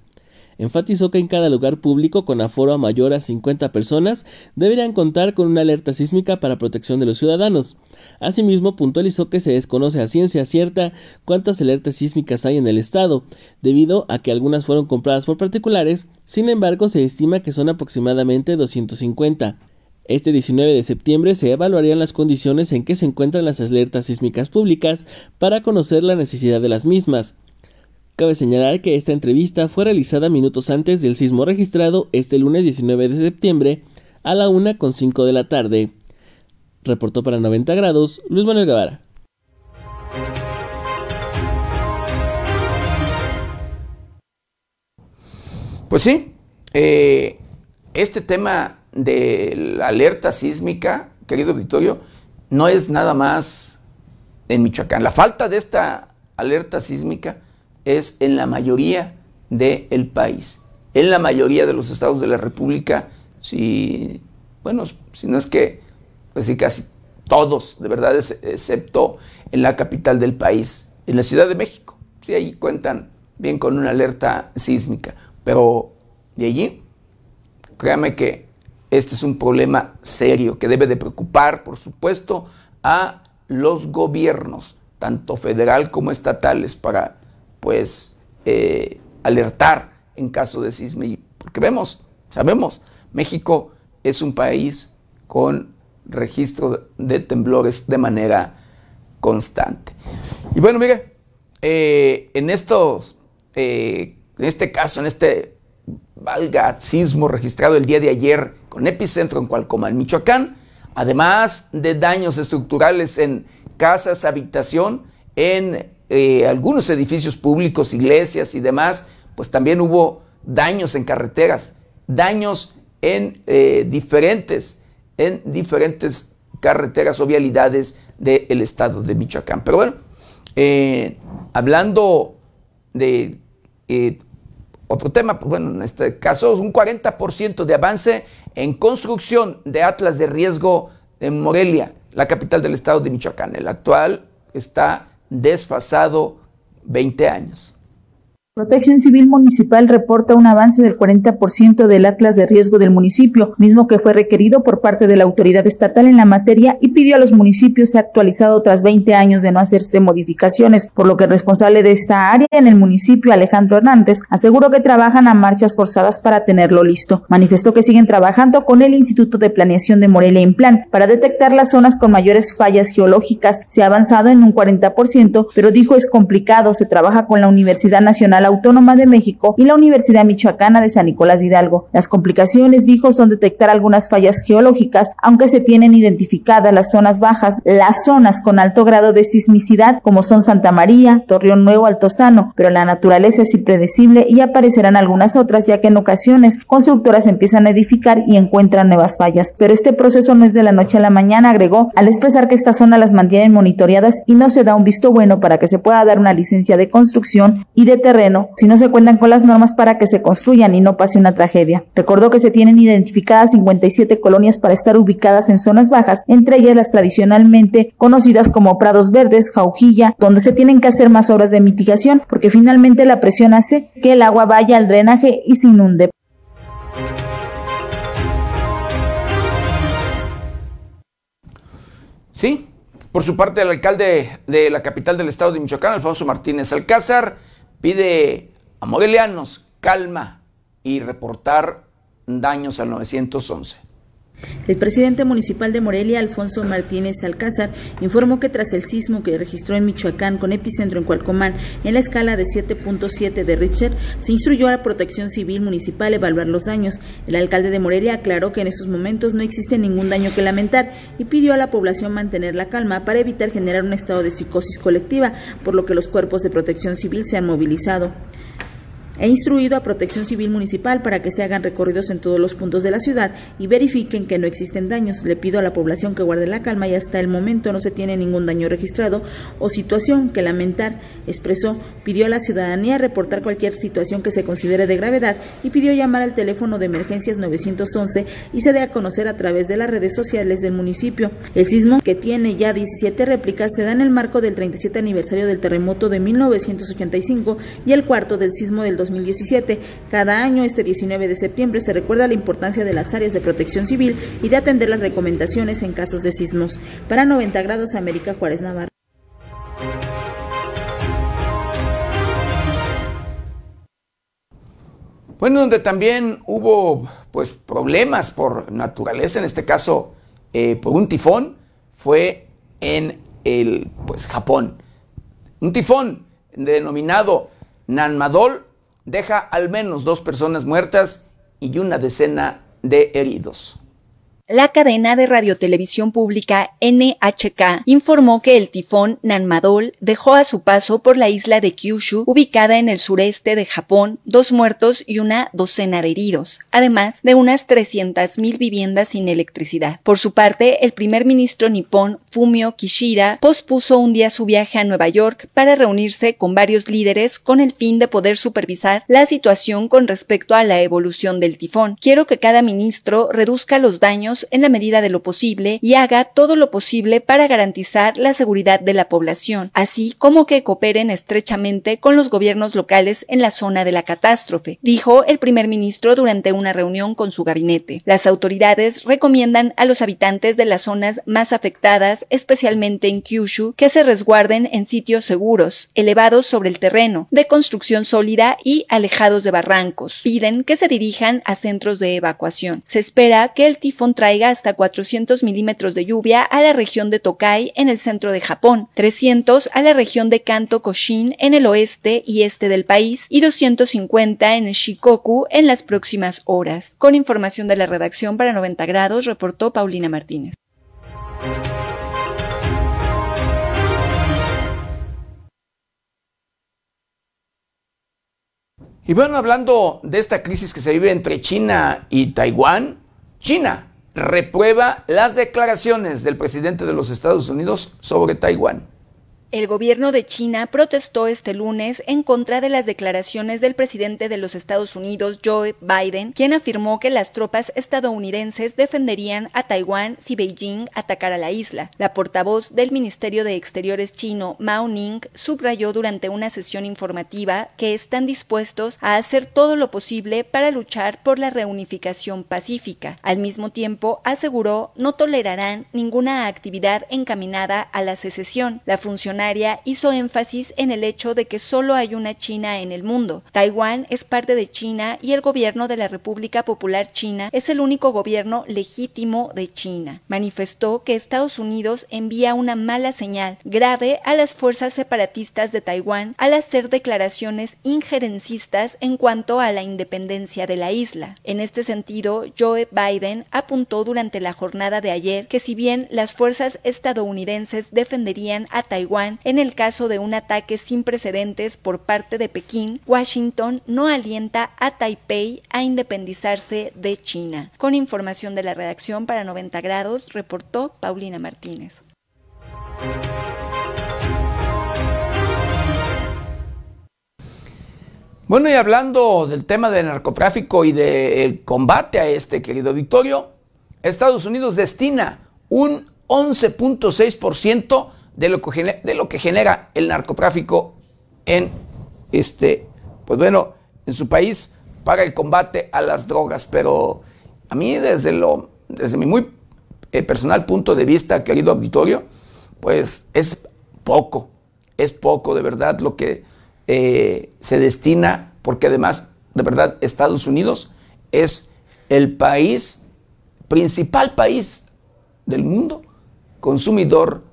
Enfatizó que en cada lugar público con aforo mayor a 50 personas deberían contar con una alerta sísmica para protección de los ciudadanos. Asimismo, puntualizó que se desconoce a ciencia cierta cuántas alertas sísmicas hay en el estado, debido a que algunas fueron compradas por particulares, sin embargo se estima que son aproximadamente 250. Este 19 de septiembre se evaluarían las condiciones en que se encuentran las alertas sísmicas públicas para conocer la necesidad de las mismas. Cabe señalar que esta entrevista fue realizada minutos antes del sismo registrado este lunes 19 de septiembre a la una con cinco de la tarde. Reportó para 90 grados Luis Manuel Guevara. Pues sí, eh, este tema de la alerta sísmica, querido auditorio, no es nada más en Michoacán. La falta de esta alerta sísmica es en la mayoría del país. En la mayoría de los estados de la República, si, bueno, si no es que, pues casi todos, de verdad, excepto en la capital del país, en la Ciudad de México. Sí, ahí cuentan bien con una alerta sísmica, pero de allí, créame que este es un problema serio que debe de preocupar, por supuesto, a los gobiernos, tanto federal como estatales, para pues eh, alertar en caso de sismo. Porque vemos, sabemos, México es un país con registro de temblores de manera constante. Y bueno, mire, eh, en estos, eh, en este caso, en este valga sismo registrado el día de ayer con epicentro en Cualcomán, Michoacán, además de daños estructurales en casas, habitación, en eh, algunos edificios públicos, iglesias y demás, pues también hubo daños en carreteras, daños en eh, diferentes, en diferentes carreteras o vialidades del estado de Michoacán. Pero bueno, eh, hablando de otro tema, pues bueno, en este caso un 40% de avance en construcción de atlas de riesgo en Morelia, la capital del estado de Michoacán. El actual está desfasado 20 años. Protección Civil Municipal reporta un avance del 40% del atlas de riesgo del municipio, mismo que fue requerido por parte de la autoridad estatal en la materia y pidió a los municipios ser actualizado tras 20 años de no hacerse modificaciones, por lo que el responsable de esta área en el municipio, Alejandro Hernández, aseguró que trabajan a marchas forzadas para tenerlo listo. Manifestó que siguen trabajando con el Instituto de Planeación de Morelia en plan para detectar las zonas con mayores fallas geológicas. Se ha avanzado en un 40%, pero dijo es complicado, se trabaja con la Universidad Nacional Autónoma de México y la Universidad Michoacana de San Nicolás de Hidalgo. Las complicaciones, dijo, son detectar algunas fallas geológicas, aunque se tienen identificadas las zonas bajas, las zonas con alto grado de sismicidad, como son Santa María, Torreón Nuevo, Altozano, pero la naturaleza es impredecible y aparecerán algunas otras, ya que en ocasiones constructoras empiezan a edificar y encuentran nuevas fallas. Pero este proceso no es de la noche a la mañana, agregó, al expresar que esta zona las mantienen monitoreadas y no se da un visto bueno para que se pueda dar una licencia de construcción y de terreno si no se cuentan con las normas para que se construyan y no pase una tragedia. Recordó que se tienen identificadas 57 colonias para estar ubicadas en zonas bajas, entre ellas las tradicionalmente conocidas como prados verdes, jaujilla, donde se tienen que hacer más obras de mitigación, porque finalmente la presión hace que el agua vaya al drenaje y se inunde. Sí, por su parte, el alcalde de la capital del estado de Michoacán, Alfonso Martínez Alcázar, pide a modelianos calma y reportar daños al 911. El presidente municipal de Morelia, Alfonso Martínez Alcázar, informó que tras el sismo que registró en Michoacán con epicentro en Cualcomán en la escala de 7.7 de Richter, se instruyó a la Protección Civil Municipal evaluar los daños. El alcalde de Morelia aclaró que en estos momentos no existe ningún daño que lamentar y pidió a la población mantener la calma para evitar generar un estado de psicosis colectiva, por lo que los cuerpos de protección civil se han movilizado. He instruido a Protección Civil Municipal para que se hagan recorridos en todos los puntos de la ciudad y verifiquen que no existen daños. Le pido a la población que guarde la calma y hasta el momento no se tiene ningún daño registrado o situación que lamentar. Expresó, pidió a la ciudadanía reportar cualquier situación que se considere de gravedad y pidió llamar al teléfono de emergencias 911 y se dé a conocer a través de las redes sociales del municipio. El sismo, que tiene ya 17 réplicas, se da en el marco del 37 aniversario del terremoto de 1985 y el cuarto del sismo del 2017. Cada año, este 19 de septiembre, se recuerda la importancia de las áreas de protección civil y de atender las recomendaciones en casos de sismos. Para 90 grados, América Juárez Navarro. Bueno, donde también hubo pues problemas por naturaleza, en este caso eh, por un tifón, fue en el pues Japón. Un tifón denominado Nanmadol deja al menos dos personas muertas y una decena de heridos. La cadena de radiotelevisión pública NHK informó que el tifón Nanmadol dejó a su paso por la isla de Kyushu, ubicada en el sureste de Japón, dos muertos y una docena de heridos, además de unas 300.000 viviendas sin electricidad. Por su parte, el primer ministro nipón Fumio Kishida pospuso un día su viaje a Nueva York para reunirse con varios líderes con el fin de poder supervisar la situación con respecto a la evolución del tifón. Quiero que cada ministro reduzca los daños en la medida de lo posible y haga todo lo posible para garantizar la seguridad de la población, así como que cooperen estrechamente con los gobiernos locales en la zona de la catástrofe, dijo el primer ministro durante una reunión con su gabinete. Las autoridades recomiendan a los habitantes de las zonas más afectadas, especialmente en Kyushu, que se resguarden en sitios seguros, elevados sobre el terreno, de construcción sólida y alejados de barrancos. Piden que se dirijan a centros de evacuación. Se espera que el tifón traiga hasta 400 milímetros de lluvia a la región de Tokai en el centro de Japón, 300 a la región de Kanto Koshin en el oeste y este del país y 250 en Shikoku en las próximas horas. Con información de la redacción para 90 grados, reportó Paulina Martínez. Y bueno, hablando de esta crisis que se vive entre China y Taiwán, China reprueba las declaraciones del presidente de los Estados Unidos sobre Taiwán. El gobierno de China protestó este lunes en contra de las declaraciones del presidente de los Estados Unidos, Joe Biden, quien afirmó que las tropas estadounidenses defenderían a Taiwán si Beijing atacara la isla. La portavoz del Ministerio de Exteriores chino, Mao Ning, subrayó durante una sesión informativa que están dispuestos a hacer todo lo posible para luchar por la reunificación pacífica. Al mismo tiempo, aseguró no tolerarán ninguna actividad encaminada a la secesión. La funcionaria hizo énfasis en el hecho de que solo hay una China en el mundo. Taiwán es parte de China y el gobierno de la República Popular China es el único gobierno legítimo de China. Manifestó que Estados Unidos envía una mala señal grave a las fuerzas separatistas de Taiwán al hacer declaraciones injerencistas en cuanto a la independencia de la isla. En este sentido, Joe Biden apuntó durante la jornada de ayer que si bien las fuerzas estadounidenses defenderían a Taiwán en el caso de un ataque sin precedentes por parte de Pekín, Washington no alienta a Taipei a independizarse de China. Con información de la redacción para 90 grados, reportó Paulina Martínez. Bueno, y hablando del tema del narcotráfico y del combate a este, querido Victorio, Estados Unidos destina un 11.6% de lo que, de lo que genera el narcotráfico en este, pues bueno, en su país para el combate a las drogas. Pero a mí desde lo, desde mi muy eh, personal punto de vista, querido auditorio, pues es poco, es poco de verdad lo que eh, se destina, porque además, de verdad, Estados Unidos es el país, principal país del mundo consumidor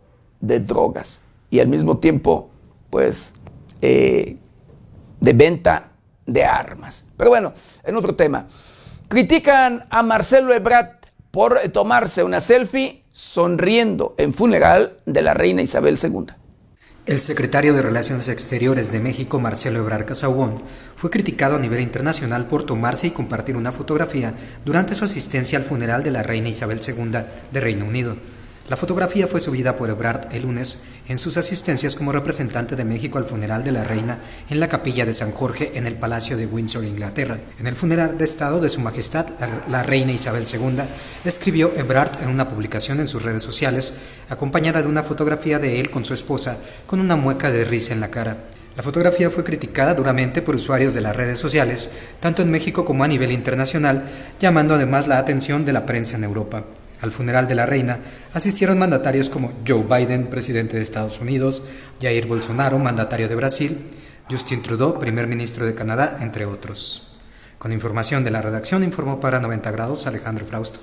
de drogas y al mismo tiempo, pues, eh, de venta de armas. Pero bueno, en otro tema. Critican a Marcelo Ebrard por tomarse una selfie sonriendo en funeral de la reina Isabel II. El secretario de Relaciones Exteriores de México, Marcelo Ebrard Casaubon, fue criticado a nivel internacional por tomarse y compartir una fotografía durante su asistencia al funeral de la reina Isabel II de Reino Unido. La fotografía fue subida por Ebrard el lunes en sus asistencias como representante de México al funeral de la reina en la capilla de San Jorge en el Palacio de Windsor, Inglaterra. En el funeral de Estado de Su Majestad, la reina Isabel II, escribió Ebrard en una publicación en sus redes sociales, acompañada de una fotografía de él con su esposa, con una mueca de risa en la cara. La fotografía fue criticada duramente por usuarios de las redes sociales, tanto en México como a nivel internacional, llamando además la atención de la prensa en Europa. Al funeral de la reina asistieron mandatarios como Joe Biden, presidente de Estados Unidos, Jair Bolsonaro, mandatario de Brasil, Justin Trudeau, primer ministro de Canadá, entre otros. Con información de la redacción informó para 90 grados Alejandro Frausto.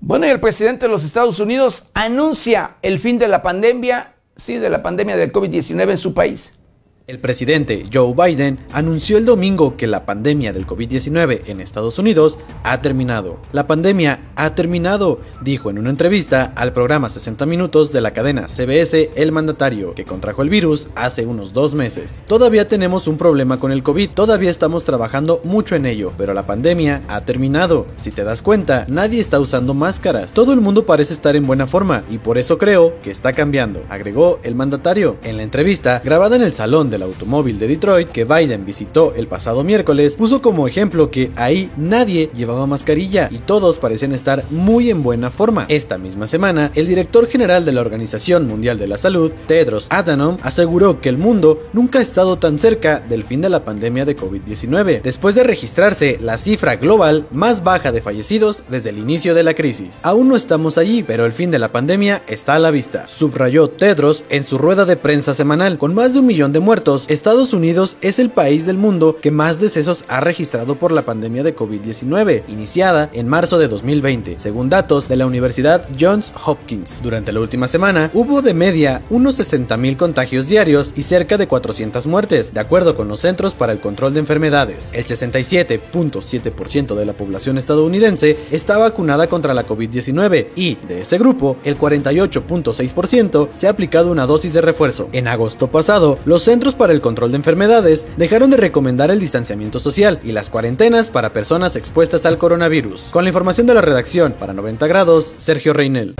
Bueno, y el presidente de los Estados Unidos anuncia el fin de la pandemia, sí, de la pandemia del COVID-19 en su país. El presidente Joe Biden anunció el domingo que la pandemia del COVID-19 en Estados Unidos ha terminado. La pandemia ha terminado, dijo en una entrevista al programa 60 Minutos de la cadena CBS el mandatario, que contrajo el virus hace unos dos meses. Todavía tenemos un problema con el COVID, todavía estamos trabajando mucho en ello, pero la pandemia ha terminado. Si te das cuenta, nadie está usando máscaras. Todo el mundo parece estar en buena forma y por eso creo que está cambiando, agregó el mandatario. En la entrevista, grabada en el salón del automóvil de Detroit que Biden visitó el pasado miércoles, puso como ejemplo que ahí nadie llevaba mascarilla y todos parecían estar muy en buena forma. Esta misma semana, el director general de la Organización Mundial de la Salud, Tedros Adhanom, aseguró que el mundo nunca ha estado tan cerca del fin de la pandemia de COVID-19, después de registrarse la cifra global más baja de fallecidos desde el inicio de la crisis. Aún no estamos allí, pero el fin de la pandemia está a la vista, subrayó Tedros en su rueda de prensa semanal, con más de un millón de muertos Estados Unidos es el país del mundo que más decesos ha registrado por la pandemia de COVID-19, iniciada en marzo de 2020, según datos de la Universidad Johns Hopkins. Durante la última semana hubo de media unos 60.000 contagios diarios y cerca de 400 muertes, de acuerdo con los Centros para el Control de Enfermedades. El 67.7% de la población estadounidense está vacunada contra la COVID-19 y, de ese grupo, el 48.6% se ha aplicado una dosis de refuerzo. En agosto pasado, los Centros Para el Control de Enfermedades dejaron de recomendar el distanciamiento social y las cuarentenas para personas expuestas al coronavirus. Con la información de la redacción para 90 grados, Sergio Reinel.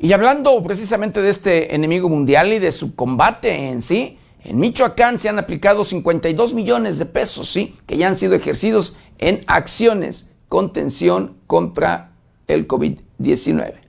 Y hablando precisamente de este enemigo mundial y de su combate en sí, en Michoacán se han aplicado 52 millones de pesos, sí, que ya han sido ejercidos en acciones contención contra el COVID-19.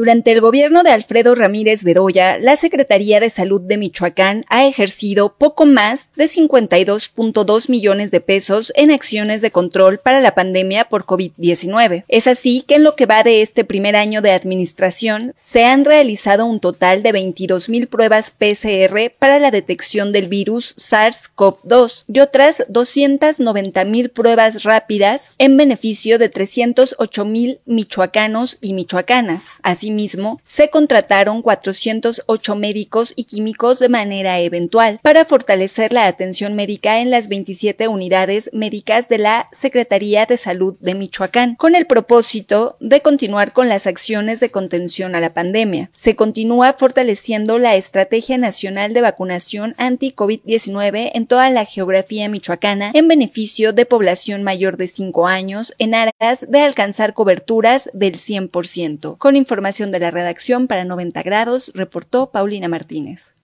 Durante el gobierno de Alfredo Ramírez Bedoya, la Secretaría de Salud de Michoacán ha ejercido poco más de 52.2 millones de pesos en acciones de control para la pandemia por COVID-19. Es así que en lo que va de este primer año de administración, se han realizado un total de 22 mil pruebas PCR para la detección del virus SARS-CoV-2 y otras 290 mil pruebas rápidas en beneficio de 308 mil michoacanos y michoacanas. Así Asimismo, se contrataron 408 médicos y químicos de manera eventual para fortalecer la atención médica en las 27 unidades médicas de la Secretaría de Salud de Michoacán, con el propósito de continuar con las acciones de contención a la pandemia. Se continúa fortaleciendo la Estrategia Nacional de Vacunación anti-COVID-19 en toda la geografía michoacana en beneficio de población mayor de 5 años en aras de alcanzar coberturas del 100%. Con información de la redacción para 90 grados, reportó Paulina Martínez.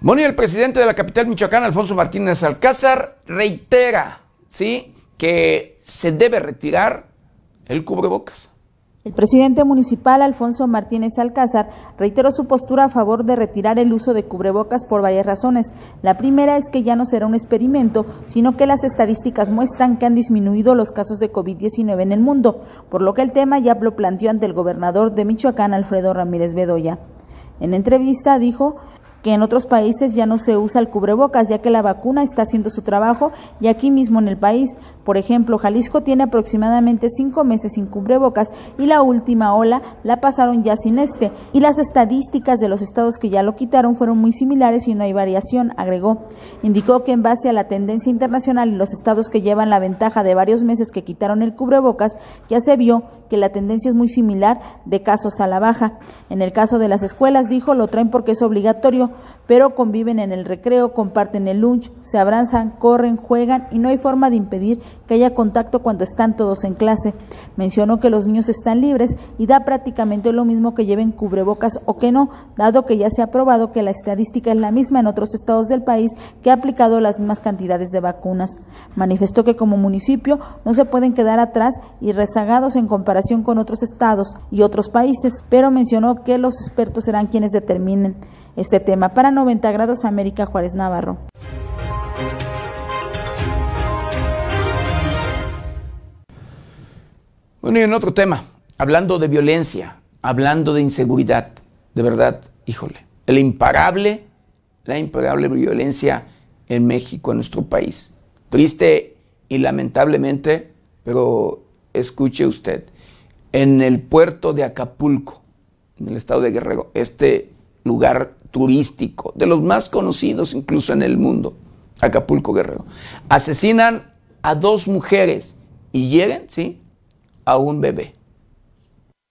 Bueno, el presidente de la capital michoacana, Alfonso Martínez Alcázar, reitera, ¿sí?, que se debe retirar el cubrebocas. El presidente municipal Alfonso Martínez Alcázar reiteró su postura a favor de retirar el uso de cubrebocas por varias razones. La primera es que ya no será un experimento, sino que las estadísticas muestran que han disminuido los casos de COVID-19 en el mundo, por lo que el tema ya lo planteó ante el gobernador de Michoacán, Alfredo Ramírez Bedoya. En entrevista dijo que en otros países ya no se usa el cubrebocas, ya que la vacuna está haciendo su trabajo y aquí mismo en el país por ejemplo, Jalisco tiene aproximadamente cinco meses sin cubrebocas y la última ola la pasaron ya sin este. Y las estadísticas de los estados que ya lo quitaron fueron muy similares y no hay variación, agregó. Indicó que en base a la tendencia internacional y los estados que llevan la ventaja de varios meses que quitaron el cubrebocas, ya se vio que la tendencia es muy similar de casos a la baja. En el caso de las escuelas, dijo, lo traen porque es obligatorio, pero conviven en el recreo, comparten el lunch, se abrazan, corren, juegan y no hay forma de impedir que haya contacto cuando están todos en clase. Mencionó que los niños están libres y da prácticamente lo mismo que lleven cubrebocas o que no, dado que ya se ha probado que la estadística es la misma en otros estados del país que ha aplicado las mismas cantidades de vacunas. Manifestó que como municipio no se pueden quedar atrás y rezagados en comparación con otros estados y otros países, pero mencionó que los expertos serán quienes determinen este tema. Para 90 grados América Juárez Navarro. Bueno, y en otro tema, hablando de violencia, hablando de inseguridad, de verdad, híjole, el imparable, la imparable violencia en México, en nuestro país. Triste y lamentablemente, pero escuche usted, en el puerto de Acapulco, en el estado de Guerrero, este lugar turístico, de los más conocidos incluso en el mundo, Acapulco Guerrero. Asesinan a dos mujeres y llegan, ¿sí? A un bebé.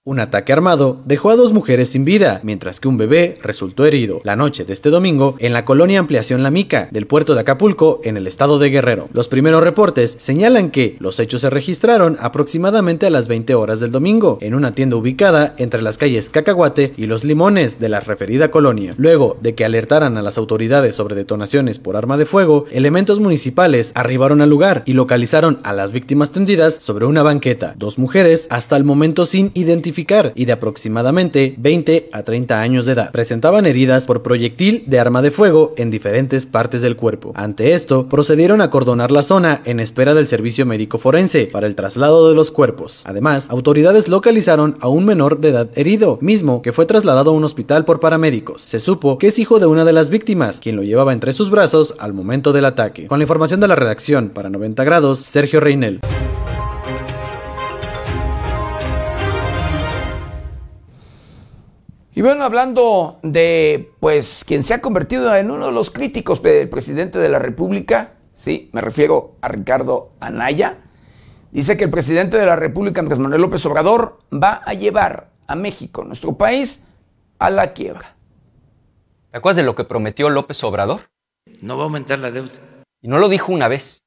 Un ataque armado dejó a dos mujeres sin vida, mientras que un bebé resultó herido la noche de este domingo en la colonia Ampliación La Mica del puerto de Acapulco en el estado de Guerrero. Los primeros reportes señalan que los hechos se registraron aproximadamente a las 20 horas del domingo en una tienda ubicada entre las calles Cacahuate y Los Limones de la referida colonia. Luego de que alertaran a las autoridades sobre detonaciones por arma de fuego, elementos municipales arribaron al lugar y localizaron a las víctimas tendidas sobre una banqueta, dos mujeres hasta el momento sin identificar y de aproximadamente 20 a 30 años de edad. Presentaban heridas por proyectil de arma de fuego en diferentes partes del cuerpo. Ante esto, procedieron a cordonar la zona en espera del servicio médico forense para el traslado de los cuerpos. Además, autoridades localizaron a un menor de edad herido, mismo que fue trasladado a un hospital por paramédicos. Se supo que es hijo de una de las víctimas, quien lo llevaba entre sus brazos al momento del ataque. Con la información de la redacción para 90 grados, Sergio Reinel. Y bueno, hablando de, pues, quien se ha convertido en uno de los críticos del presidente de la República, sí, me refiero a Ricardo Anaya, dice que el presidente de la República, Andrés Manuel López Obrador, va a llevar a México, nuestro país, a la quiebra. ¿Te acuerdas de lo que prometió López Obrador? No va a aumentar la deuda. Y no lo dijo una vez.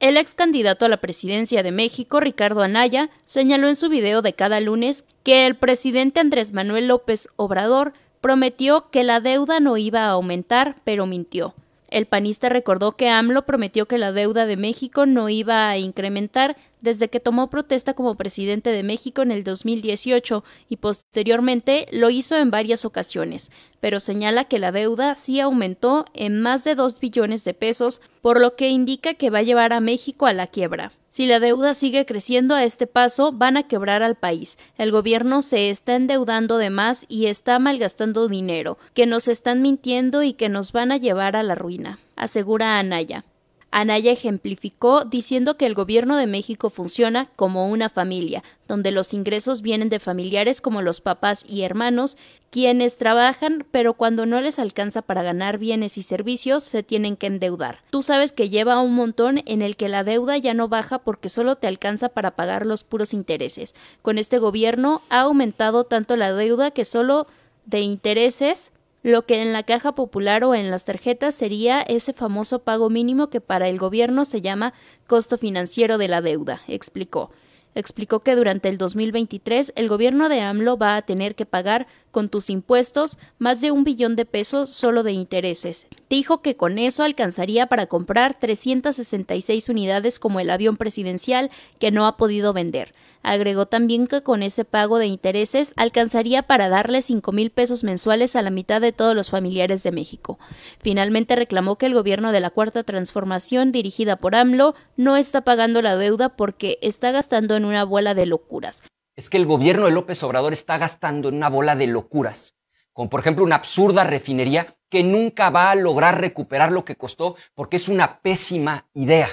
El ex candidato a la presidencia de México, Ricardo Anaya, señaló en su video de cada lunes que el presidente Andrés Manuel López Obrador prometió que la deuda no iba a aumentar, pero mintió. El panista recordó que AMLO prometió que la deuda de México no iba a incrementar desde que tomó protesta como presidente de México en el 2018 y posteriormente lo hizo en varias ocasiones, pero señala que la deuda sí aumentó en más de 2 billones de pesos, por lo que indica que va a llevar a México a la quiebra. Si la deuda sigue creciendo a este paso, van a quebrar al país. El gobierno se está endeudando de más y está malgastando dinero, que nos están mintiendo y que nos van a llevar a la ruina, asegura Anaya. Anaya ejemplificó diciendo que el gobierno de México funciona como una familia, donde los ingresos vienen de familiares como los papás y hermanos, quienes trabajan, pero cuando no les alcanza para ganar bienes y servicios, se tienen que endeudar. Tú sabes que lleva un montón en el que la deuda ya no baja porque solo te alcanza para pagar los puros intereses. Con este gobierno ha aumentado tanto la deuda que solo de intereses lo que en la caja popular o en las tarjetas sería ese famoso pago mínimo que para el gobierno se llama costo financiero de la deuda, explicó. Explicó que durante el 2023 el gobierno de AMLO va a tener que pagar con tus impuestos más de un billón de pesos solo de intereses. Dijo que con eso alcanzaría para comprar 366 unidades como el avión presidencial que no ha podido vender. Agregó también que con ese pago de intereses alcanzaría para darle cinco mil pesos mensuales a la mitad de todos los familiares de México. Finalmente reclamó que el gobierno de la Cuarta Transformación, dirigida por AMLO, no está pagando la deuda porque está gastando en una bola de locuras. Es que el gobierno de López Obrador está gastando en una bola de locuras, como por ejemplo una absurda refinería que nunca va a lograr recuperar lo que costó porque es una pésima idea.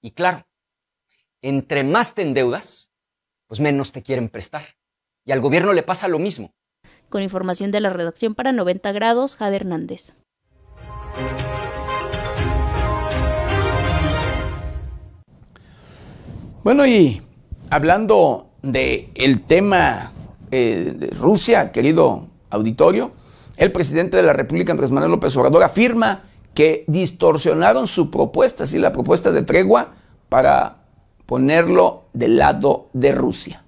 Y claro, entre más te endeudas, pues menos te quieren prestar. Y al gobierno le pasa lo mismo. Con información de la redacción para 90 grados, Jade Hernández. Bueno, y hablando del el tema eh, de Rusia, querido auditorio, el presidente de la República, Andrés Manuel López Obrador, afirma que distorsionaron su propuesta, sí, la propuesta de tregua para ponerlo del lado de Rusia.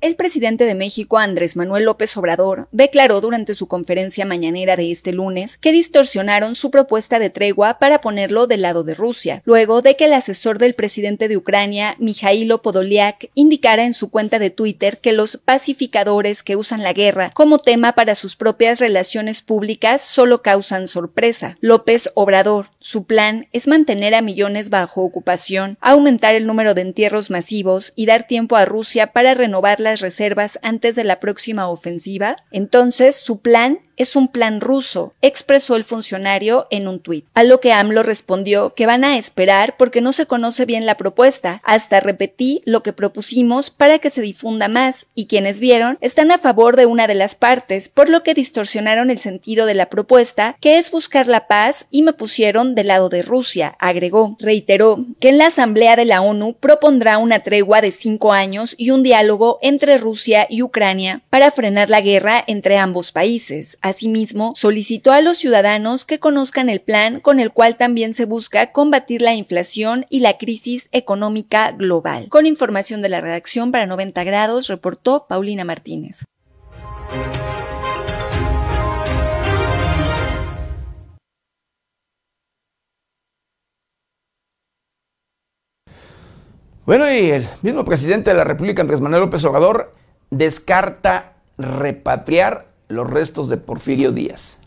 El presidente de México, Andrés Manuel López Obrador, declaró durante su conferencia mañanera de este lunes que distorsionaron su propuesta de tregua para ponerlo del lado de Rusia, luego de que el asesor del presidente de Ucrania, Mijailo Podolyak, indicara en su cuenta de Twitter que los pacificadores que usan la guerra como tema para sus propias relaciones públicas solo causan sorpresa. López Obrador, su plan es mantener a millones bajo ocupación, aumentar el número de entierros masivos y dar tiempo a Rusia para renovar reservas antes de la próxima ofensiva, entonces su plan es un plan ruso, expresó el funcionario en un tuit. A lo que AMLO respondió que van a esperar porque no se conoce bien la propuesta. Hasta repetí lo que propusimos para que se difunda más y quienes vieron están a favor de una de las partes, por lo que distorsionaron el sentido de la propuesta, que es buscar la paz y me pusieron del lado de Rusia, agregó. Reiteró que en la Asamblea de la ONU propondrá una tregua de cinco años y un diálogo entre Rusia y Ucrania para frenar la guerra entre ambos países. Asimismo, solicitó a los ciudadanos que conozcan el plan con el cual también se busca combatir la inflación y la crisis económica global. Con información de la redacción para 90 grados, reportó Paulina Martínez. Bueno, y el mismo presidente de la República, Andrés Manuel López Obrador, descarta repatriar los restos de Porfirio Díaz.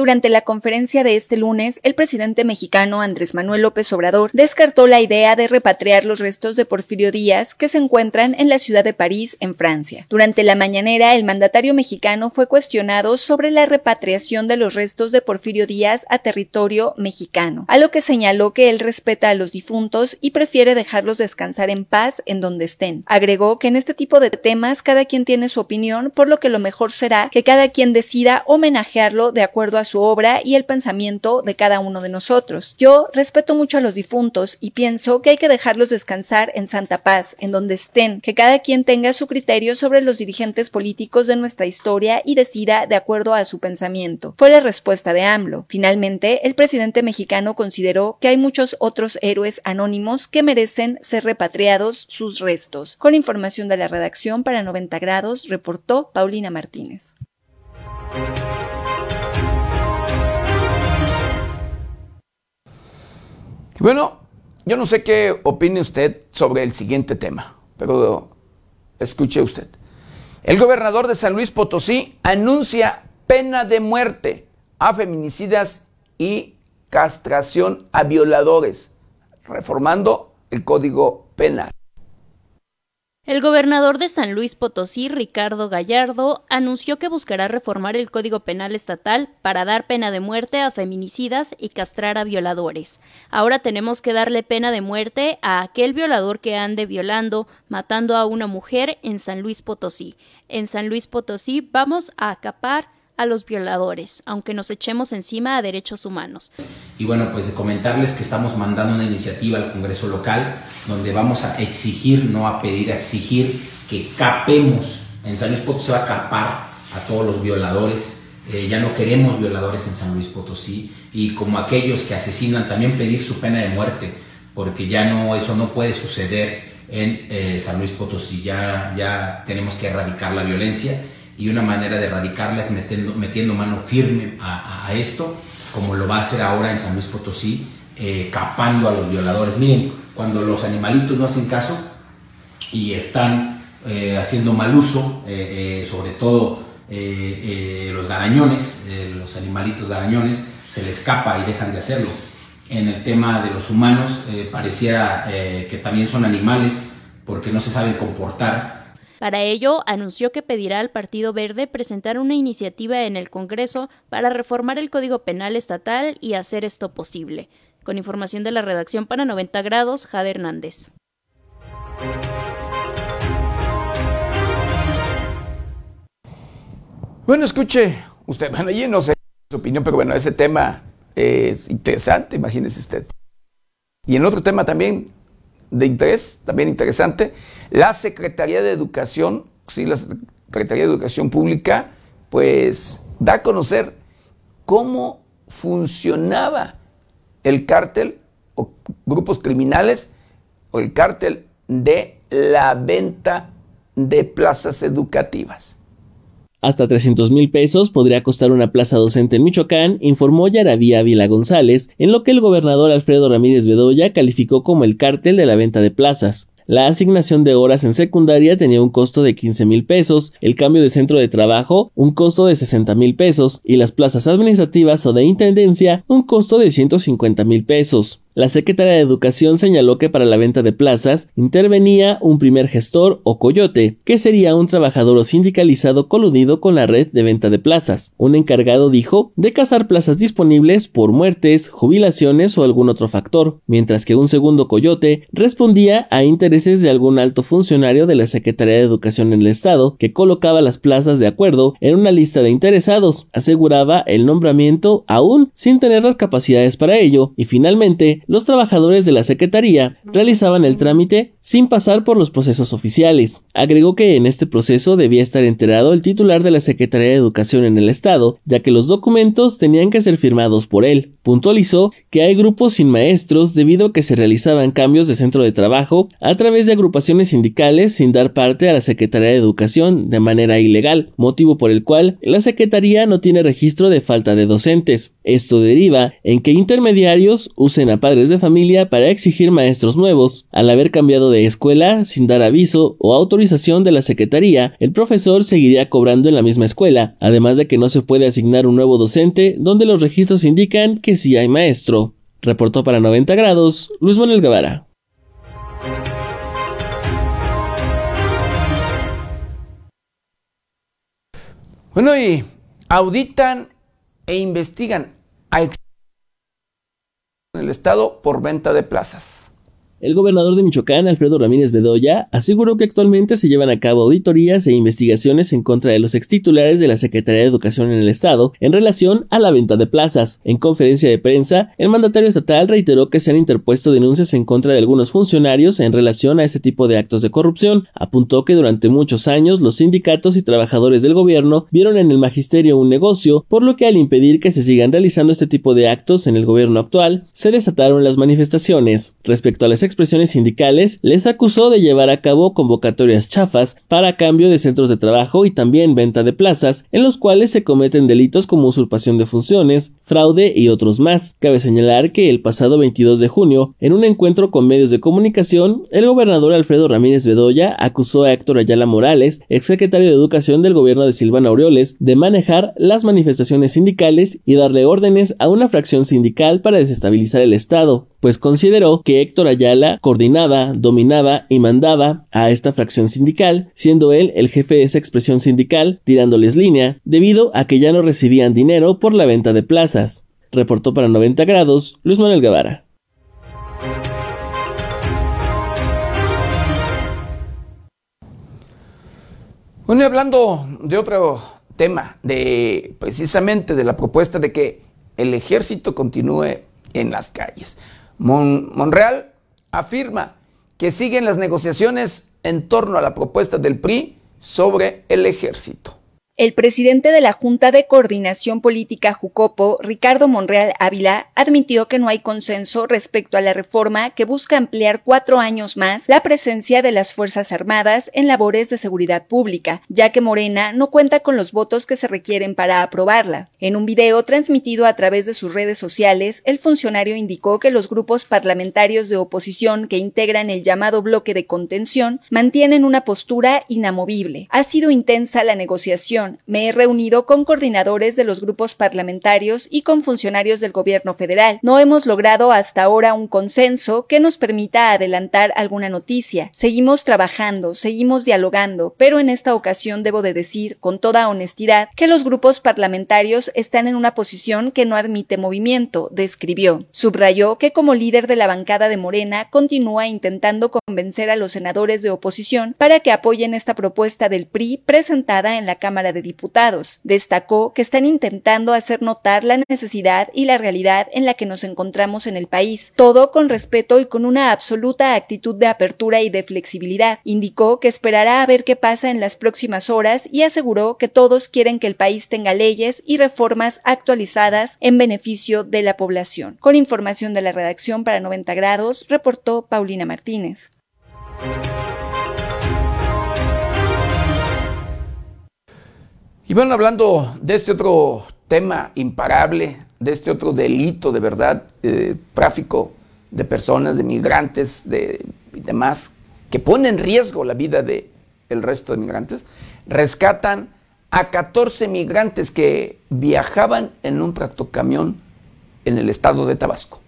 Durante la conferencia de este lunes, el presidente mexicano Andrés Manuel López Obrador descartó la idea de repatriar los restos de Porfirio Díaz que se encuentran en la ciudad de París, en Francia. Durante la mañanera, el mandatario mexicano fue cuestionado sobre la repatriación de los restos de Porfirio Díaz a territorio mexicano, a lo que señaló que él respeta a los difuntos y prefiere dejarlos descansar en paz en donde estén. Agregó que en este tipo de temas cada quien tiene su opinión, por lo que lo mejor será que cada quien decida homenajearlo de acuerdo a su obra y el pensamiento de cada uno de nosotros. Yo respeto mucho a los difuntos y pienso que hay que dejarlos descansar en santa paz, en donde estén, que cada quien tenga su criterio sobre los dirigentes políticos de nuestra historia y decida de acuerdo a su pensamiento. Fue la respuesta de AMLO. Finalmente, el presidente mexicano consideró que hay muchos otros héroes anónimos que merecen ser repatriados sus restos. Con información de la redacción para 90 grados, reportó Paulina Martínez. Bueno, yo no sé qué opine usted sobre el siguiente tema, pero escuche usted. El gobernador de San Luis Potosí anuncia pena de muerte a feminicidas y castración a violadores, reformando el Código Penal. El gobernador de San Luis Potosí, Ricardo Gallardo, anunció que buscará reformar el Código Penal estatal para dar pena de muerte a feminicidas y castrar a violadores. Ahora tenemos que darle pena de muerte a aquel violador que ande violando, matando a una mujer en San Luis Potosí. En San Luis Potosí vamos a acapar a los violadores, aunque nos echemos encima a derechos humanos. Y bueno, pues comentarles que estamos mandando una iniciativa al Congreso local donde vamos a exigir, no a pedir, a exigir que capemos, en San Luis Potosí se va a capar a todos los violadores, eh, ya no queremos violadores en San Luis Potosí. Y como aquellos que asesinan también pedir su pena de muerte, porque ya no, eso no puede suceder en eh, San Luis Potosí, ya, ya tenemos que erradicar la violencia y una manera de erradicarla es metiendo, metiendo mano firme a, esto, como lo va a hacer ahora en San Luis Potosí, eh, capando a los violadores. Miren, cuando los animalitos no hacen caso y están eh, haciendo mal uso, eh, sobre todo los garañones, los animalitos garañones, se les escapa y dejan de hacerlo. En el tema de los humanos, pareciera que también son animales porque no se saben comportar para ello, anunció que pedirá al Partido Verde presentar una iniciativa en el Congreso para reformar el Código Penal estatal y hacer esto posible. Con información de la redacción para 90 grados, Jade Hernández. Bueno, escuche, usted, bueno, yo no sé su opinión, pero bueno, ese tema es interesante, imagínese usted. Y en otro tema también de interés, también interesante, la Secretaría de Educación, sí, la Secretaría de Educación Pública, pues da a conocer cómo funcionaba el cártel o grupos criminales o el cártel de la venta de plazas educativas. Hasta 300 mil pesos podría costar una plaza docente en Michoacán, informó Yaravía Vila González, en lo que el gobernador Alfredo Ramírez Bedoya calificó como el cártel de la venta de plazas. La asignación de horas en secundaria tenía un costo de 15 mil pesos, el cambio de centro de trabajo un costo de 60 mil pesos y las plazas administrativas o de intendencia un costo de 150 mil pesos. La secretaria de Educación señaló que para la venta de plazas intervenía un primer gestor o coyote, que sería un trabajador o sindicalizado coludido con la red de venta de plazas. Un encargado dijo de cazar plazas disponibles por muertes, jubilaciones o algún otro factor, mientras que un segundo coyote respondía a intereses de algún alto funcionario de la Secretaría de Educación en el Estado, que colocaba las plazas de acuerdo en una lista de interesados, aseguraba el nombramiento aún sin tener las capacidades para ello, y finalmente los trabajadores de la Secretaría realizaban el trámite sin pasar por los procesos oficiales. Agregó que en este proceso debía estar enterado el titular de la Secretaría de Educación en el Estado, ya que los documentos tenían que ser firmados por él. Puntualizó que hay grupos sin maestros debido a que se realizaban cambios de centro de trabajo a través de agrupaciones sindicales sin dar parte a la Secretaría de Educación de manera ilegal, motivo por el cual la Secretaría no tiene registro de falta de docentes. Esto deriva en que intermediarios usen a padres de familia para exigir maestros nuevos. Al haber cambiado de escuela sin dar aviso o autorización de la Secretaría, el profesor seguiría cobrando en la misma escuela, además de que no se puede asignar un nuevo docente donde los registros indican que sí hay maestro. Reportó para 90 grados Luis Manuel Guevara. Bueno, y auditan e investigan a en el Estado por venta de plazas. El gobernador de Michoacán, Alfredo Ramírez Bedoya, aseguró que actualmente se llevan a cabo auditorías e investigaciones en contra de los extitulares de la Secretaría de Educación en el Estado en relación a la venta de plazas. En conferencia de prensa, el mandatario estatal reiteró que se han interpuesto denuncias en contra de algunos funcionarios en relación a este tipo de actos de corrupción. Apuntó que durante muchos años los sindicatos y trabajadores del gobierno vieron en el magisterio un negocio, por lo que al impedir que se sigan realizando este tipo de actos en el gobierno actual, se desataron las manifestaciones. Respecto a las expresiones sindicales, les acusó de llevar a cabo convocatorias chafas para cambio de centros de trabajo y también venta de plazas, en los cuales se cometen delitos como usurpación de funciones, fraude y otros más. Cabe señalar que el pasado 22 de junio, en un encuentro con medios de comunicación, el gobernador Alfredo Ramírez Bedoya acusó a Héctor Ayala Morales, exsecretario de Educación del gobierno de Silvana Aureoles, de manejar las manifestaciones sindicales y darle órdenes a una fracción sindical para desestabilizar el Estado, pues consideró que Héctor Ayala coordinaba, dominaba y mandaba a esta fracción sindical, siendo él el jefe de esa expresión sindical, tirándoles línea, debido a que ya no recibían dinero por la venta de plazas. Reportó para 90 grados Luis Manuel Guevara. Bueno, y hablando de otro tema, de precisamente de la propuesta de que el ejército continúe en las calles. Monreal afirma que siguen las negociaciones en torno a la propuesta del PRI sobre el ejército. El presidente de la Junta de Coordinación Política Jucopo, Ricardo Monreal Ávila, admitió que no hay consenso respecto a la reforma que busca ampliar cuatro años más la presencia de las Fuerzas Armadas en labores de seguridad pública, ya que Morena no cuenta con los votos que se requieren para aprobarla. En un video transmitido a través de sus redes sociales, el funcionario indicó que los grupos parlamentarios de oposición que integran el llamado bloque de contención mantienen una postura inamovible. Ha sido intensa la negociación me he reunido con coordinadores de los grupos parlamentarios y con funcionarios del gobierno federal. No hemos logrado hasta ahora un consenso que nos permita adelantar alguna noticia. Seguimos trabajando, seguimos dialogando, pero en esta ocasión debo de decir con toda honestidad que los grupos parlamentarios están en una posición que no admite movimiento, describió. Subrayó que como líder de la bancada de Morena continúa intentando convencer a los senadores de oposición para que apoyen esta propuesta del PRI presentada en la Cámara de Diputados. Destacó que están intentando hacer notar la necesidad y la realidad en la que nos encontramos en el país, todo con respeto y con una absoluta actitud de apertura y de flexibilidad. Indicó que esperará a ver qué pasa en las próximas horas y aseguró que todos quieren que el país tenga leyes y reformas actualizadas en beneficio de la población. Con información de la redacción para 90 grados, reportó Paulina Martínez. Y bueno, hablando de este otro tema imparable, de este otro delito de verdad, de tráfico de personas, de migrantes de, y demás, que pone en riesgo la vida del el resto de migrantes, rescatan a 14 migrantes que viajaban en un tractocamión en el estado de Tabasco.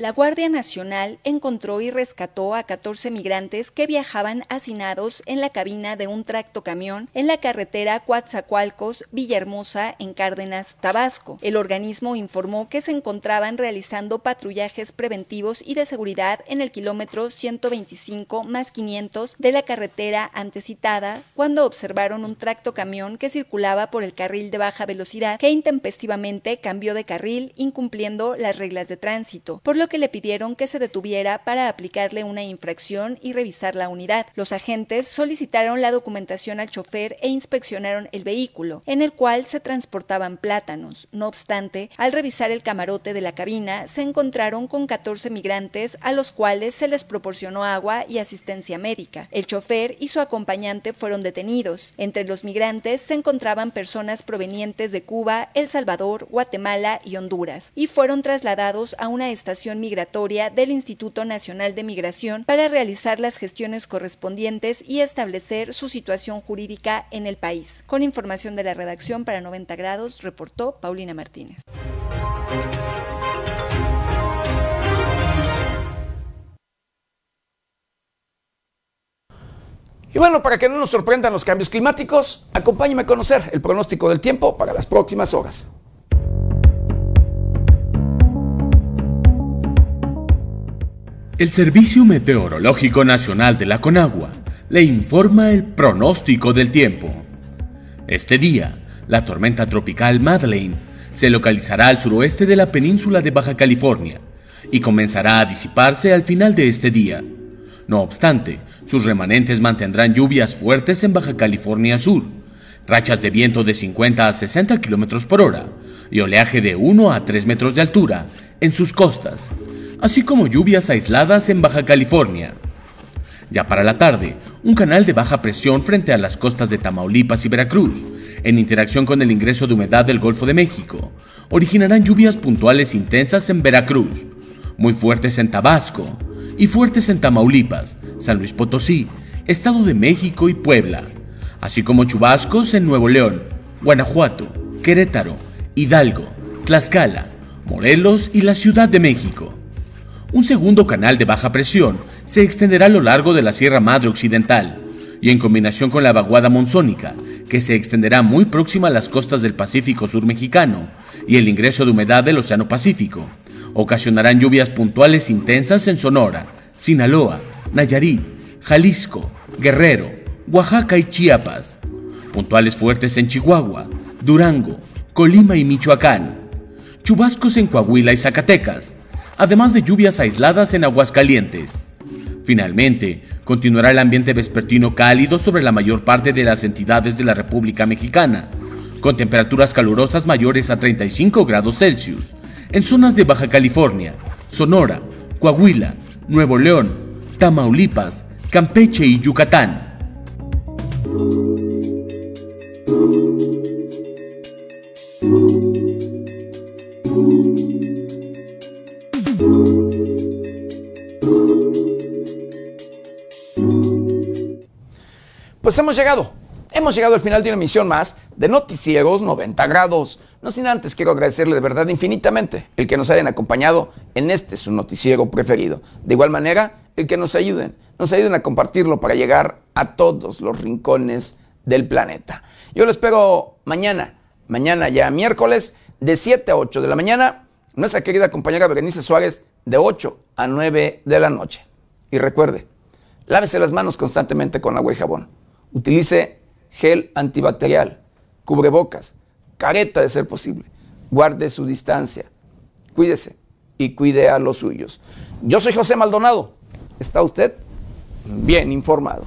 La Guardia Nacional encontró y rescató a 14 migrantes que viajaban hacinados en la cabina de un tractocamión en la carretera Coatzacoalcos, Villahermosa, en Cárdenas, Tabasco. El organismo informó que se encontraban realizando patrullajes preventivos y de seguridad en el kilómetro 125 más 500 de la carretera antecitada cuando observaron un tractocamión que circulaba por el carril de baja velocidad que intempestivamente cambió de carril incumpliendo las reglas de tránsito, por lo que le pidieron que se detuviera para aplicarle una infracción y revisar la unidad. Los agentes solicitaron la documentación al chofer e inspeccionaron el vehículo, en el cual se transportaban plátanos. No obstante, al revisar el camarote de la cabina, se encontraron con 14 migrantes a los cuales se les proporcionó agua y asistencia médica. El chofer y su acompañante fueron detenidos. Entre los migrantes se encontraban personas provenientes de Cuba, El Salvador, Guatemala y Honduras, y fueron trasladados a una estación Migratoria del Instituto Nacional de Migración para realizar las gestiones correspondientes y establecer su situación jurídica en el país. Con información de la redacción para 90 grados, reportó Paulina Martínez. Y bueno, para que no nos sorprendan los cambios climáticos, acompáñeme a conocer el pronóstico del tiempo para las próximas horas. El Servicio Meteorológico Nacional de la Conagua le informa el pronóstico del tiempo. Este día, la tormenta tropical Madeleine se localizará al suroeste de la península de Baja California y comenzará a disiparse al final de este día. No obstante, sus remanentes mantendrán lluvias fuertes en Baja California Sur, rachas de viento de 50 a 60 km por hora y oleaje de 1 a 3 metros de altura en sus costas, así como lluvias aisladas en Baja California. Ya para la tarde, un canal de baja presión frente a las costas de Tamaulipas y Veracruz, en interacción con el ingreso de humedad del Golfo de México, originarán lluvias puntuales intensas en Veracruz, muy fuertes en Tabasco y fuertes en Tamaulipas, San Luis Potosí, Estado de México y Puebla, así como chubascos en Nuevo León, Guanajuato, Querétaro, Hidalgo, Tlaxcala, Morelos y la Ciudad de México. Un segundo canal de baja presión se extenderá a lo largo de la Sierra Madre Occidental y en combinación con la vaguada monzónica, que se extenderá muy próxima a las costas del Pacífico Sur mexicano y el ingreso de humedad del Océano Pacífico, ocasionarán lluvias puntuales intensas en Sonora, Sinaloa, Nayarit, Jalisco, Guerrero, Oaxaca y Chiapas, puntuales fuertes en Chihuahua, Durango, Colima y Michoacán, chubascos en Coahuila y Zacatecas, además de lluvias aisladas en Aguascalientes. Finalmente, continuará el ambiente vespertino cálido sobre la mayor parte de las entidades de la República Mexicana, con temperaturas calurosas mayores a 35 grados Celsius, en zonas de Baja California, Sonora, Coahuila, Nuevo León, Tamaulipas, Campeche y Yucatán. Pues hemos llegado, hemos llegado al final de una emisión más de Noticieros 90 grados. No sin antes quiero agradecerle de verdad infinitamente el que nos hayan acompañado en este su noticiero preferido. De igual manera, el que nos ayuden, nos ayuden a compartirlo para llegar a todos los rincones del planeta. Yo lo espero mañana, mañana ya miércoles, de 7 a 8 de la mañana, nuestra querida compañera Berenice Suárez, de 8 a 9 de la noche. Y recuerde, lávese las manos constantemente con agua y jabón. Utilice gel antibacterial, cubrebocas, careta de ser posible. Guarde su distancia. Cuídese y cuide a los suyos. Yo soy José Maldonado. ¿Está usted bien informado?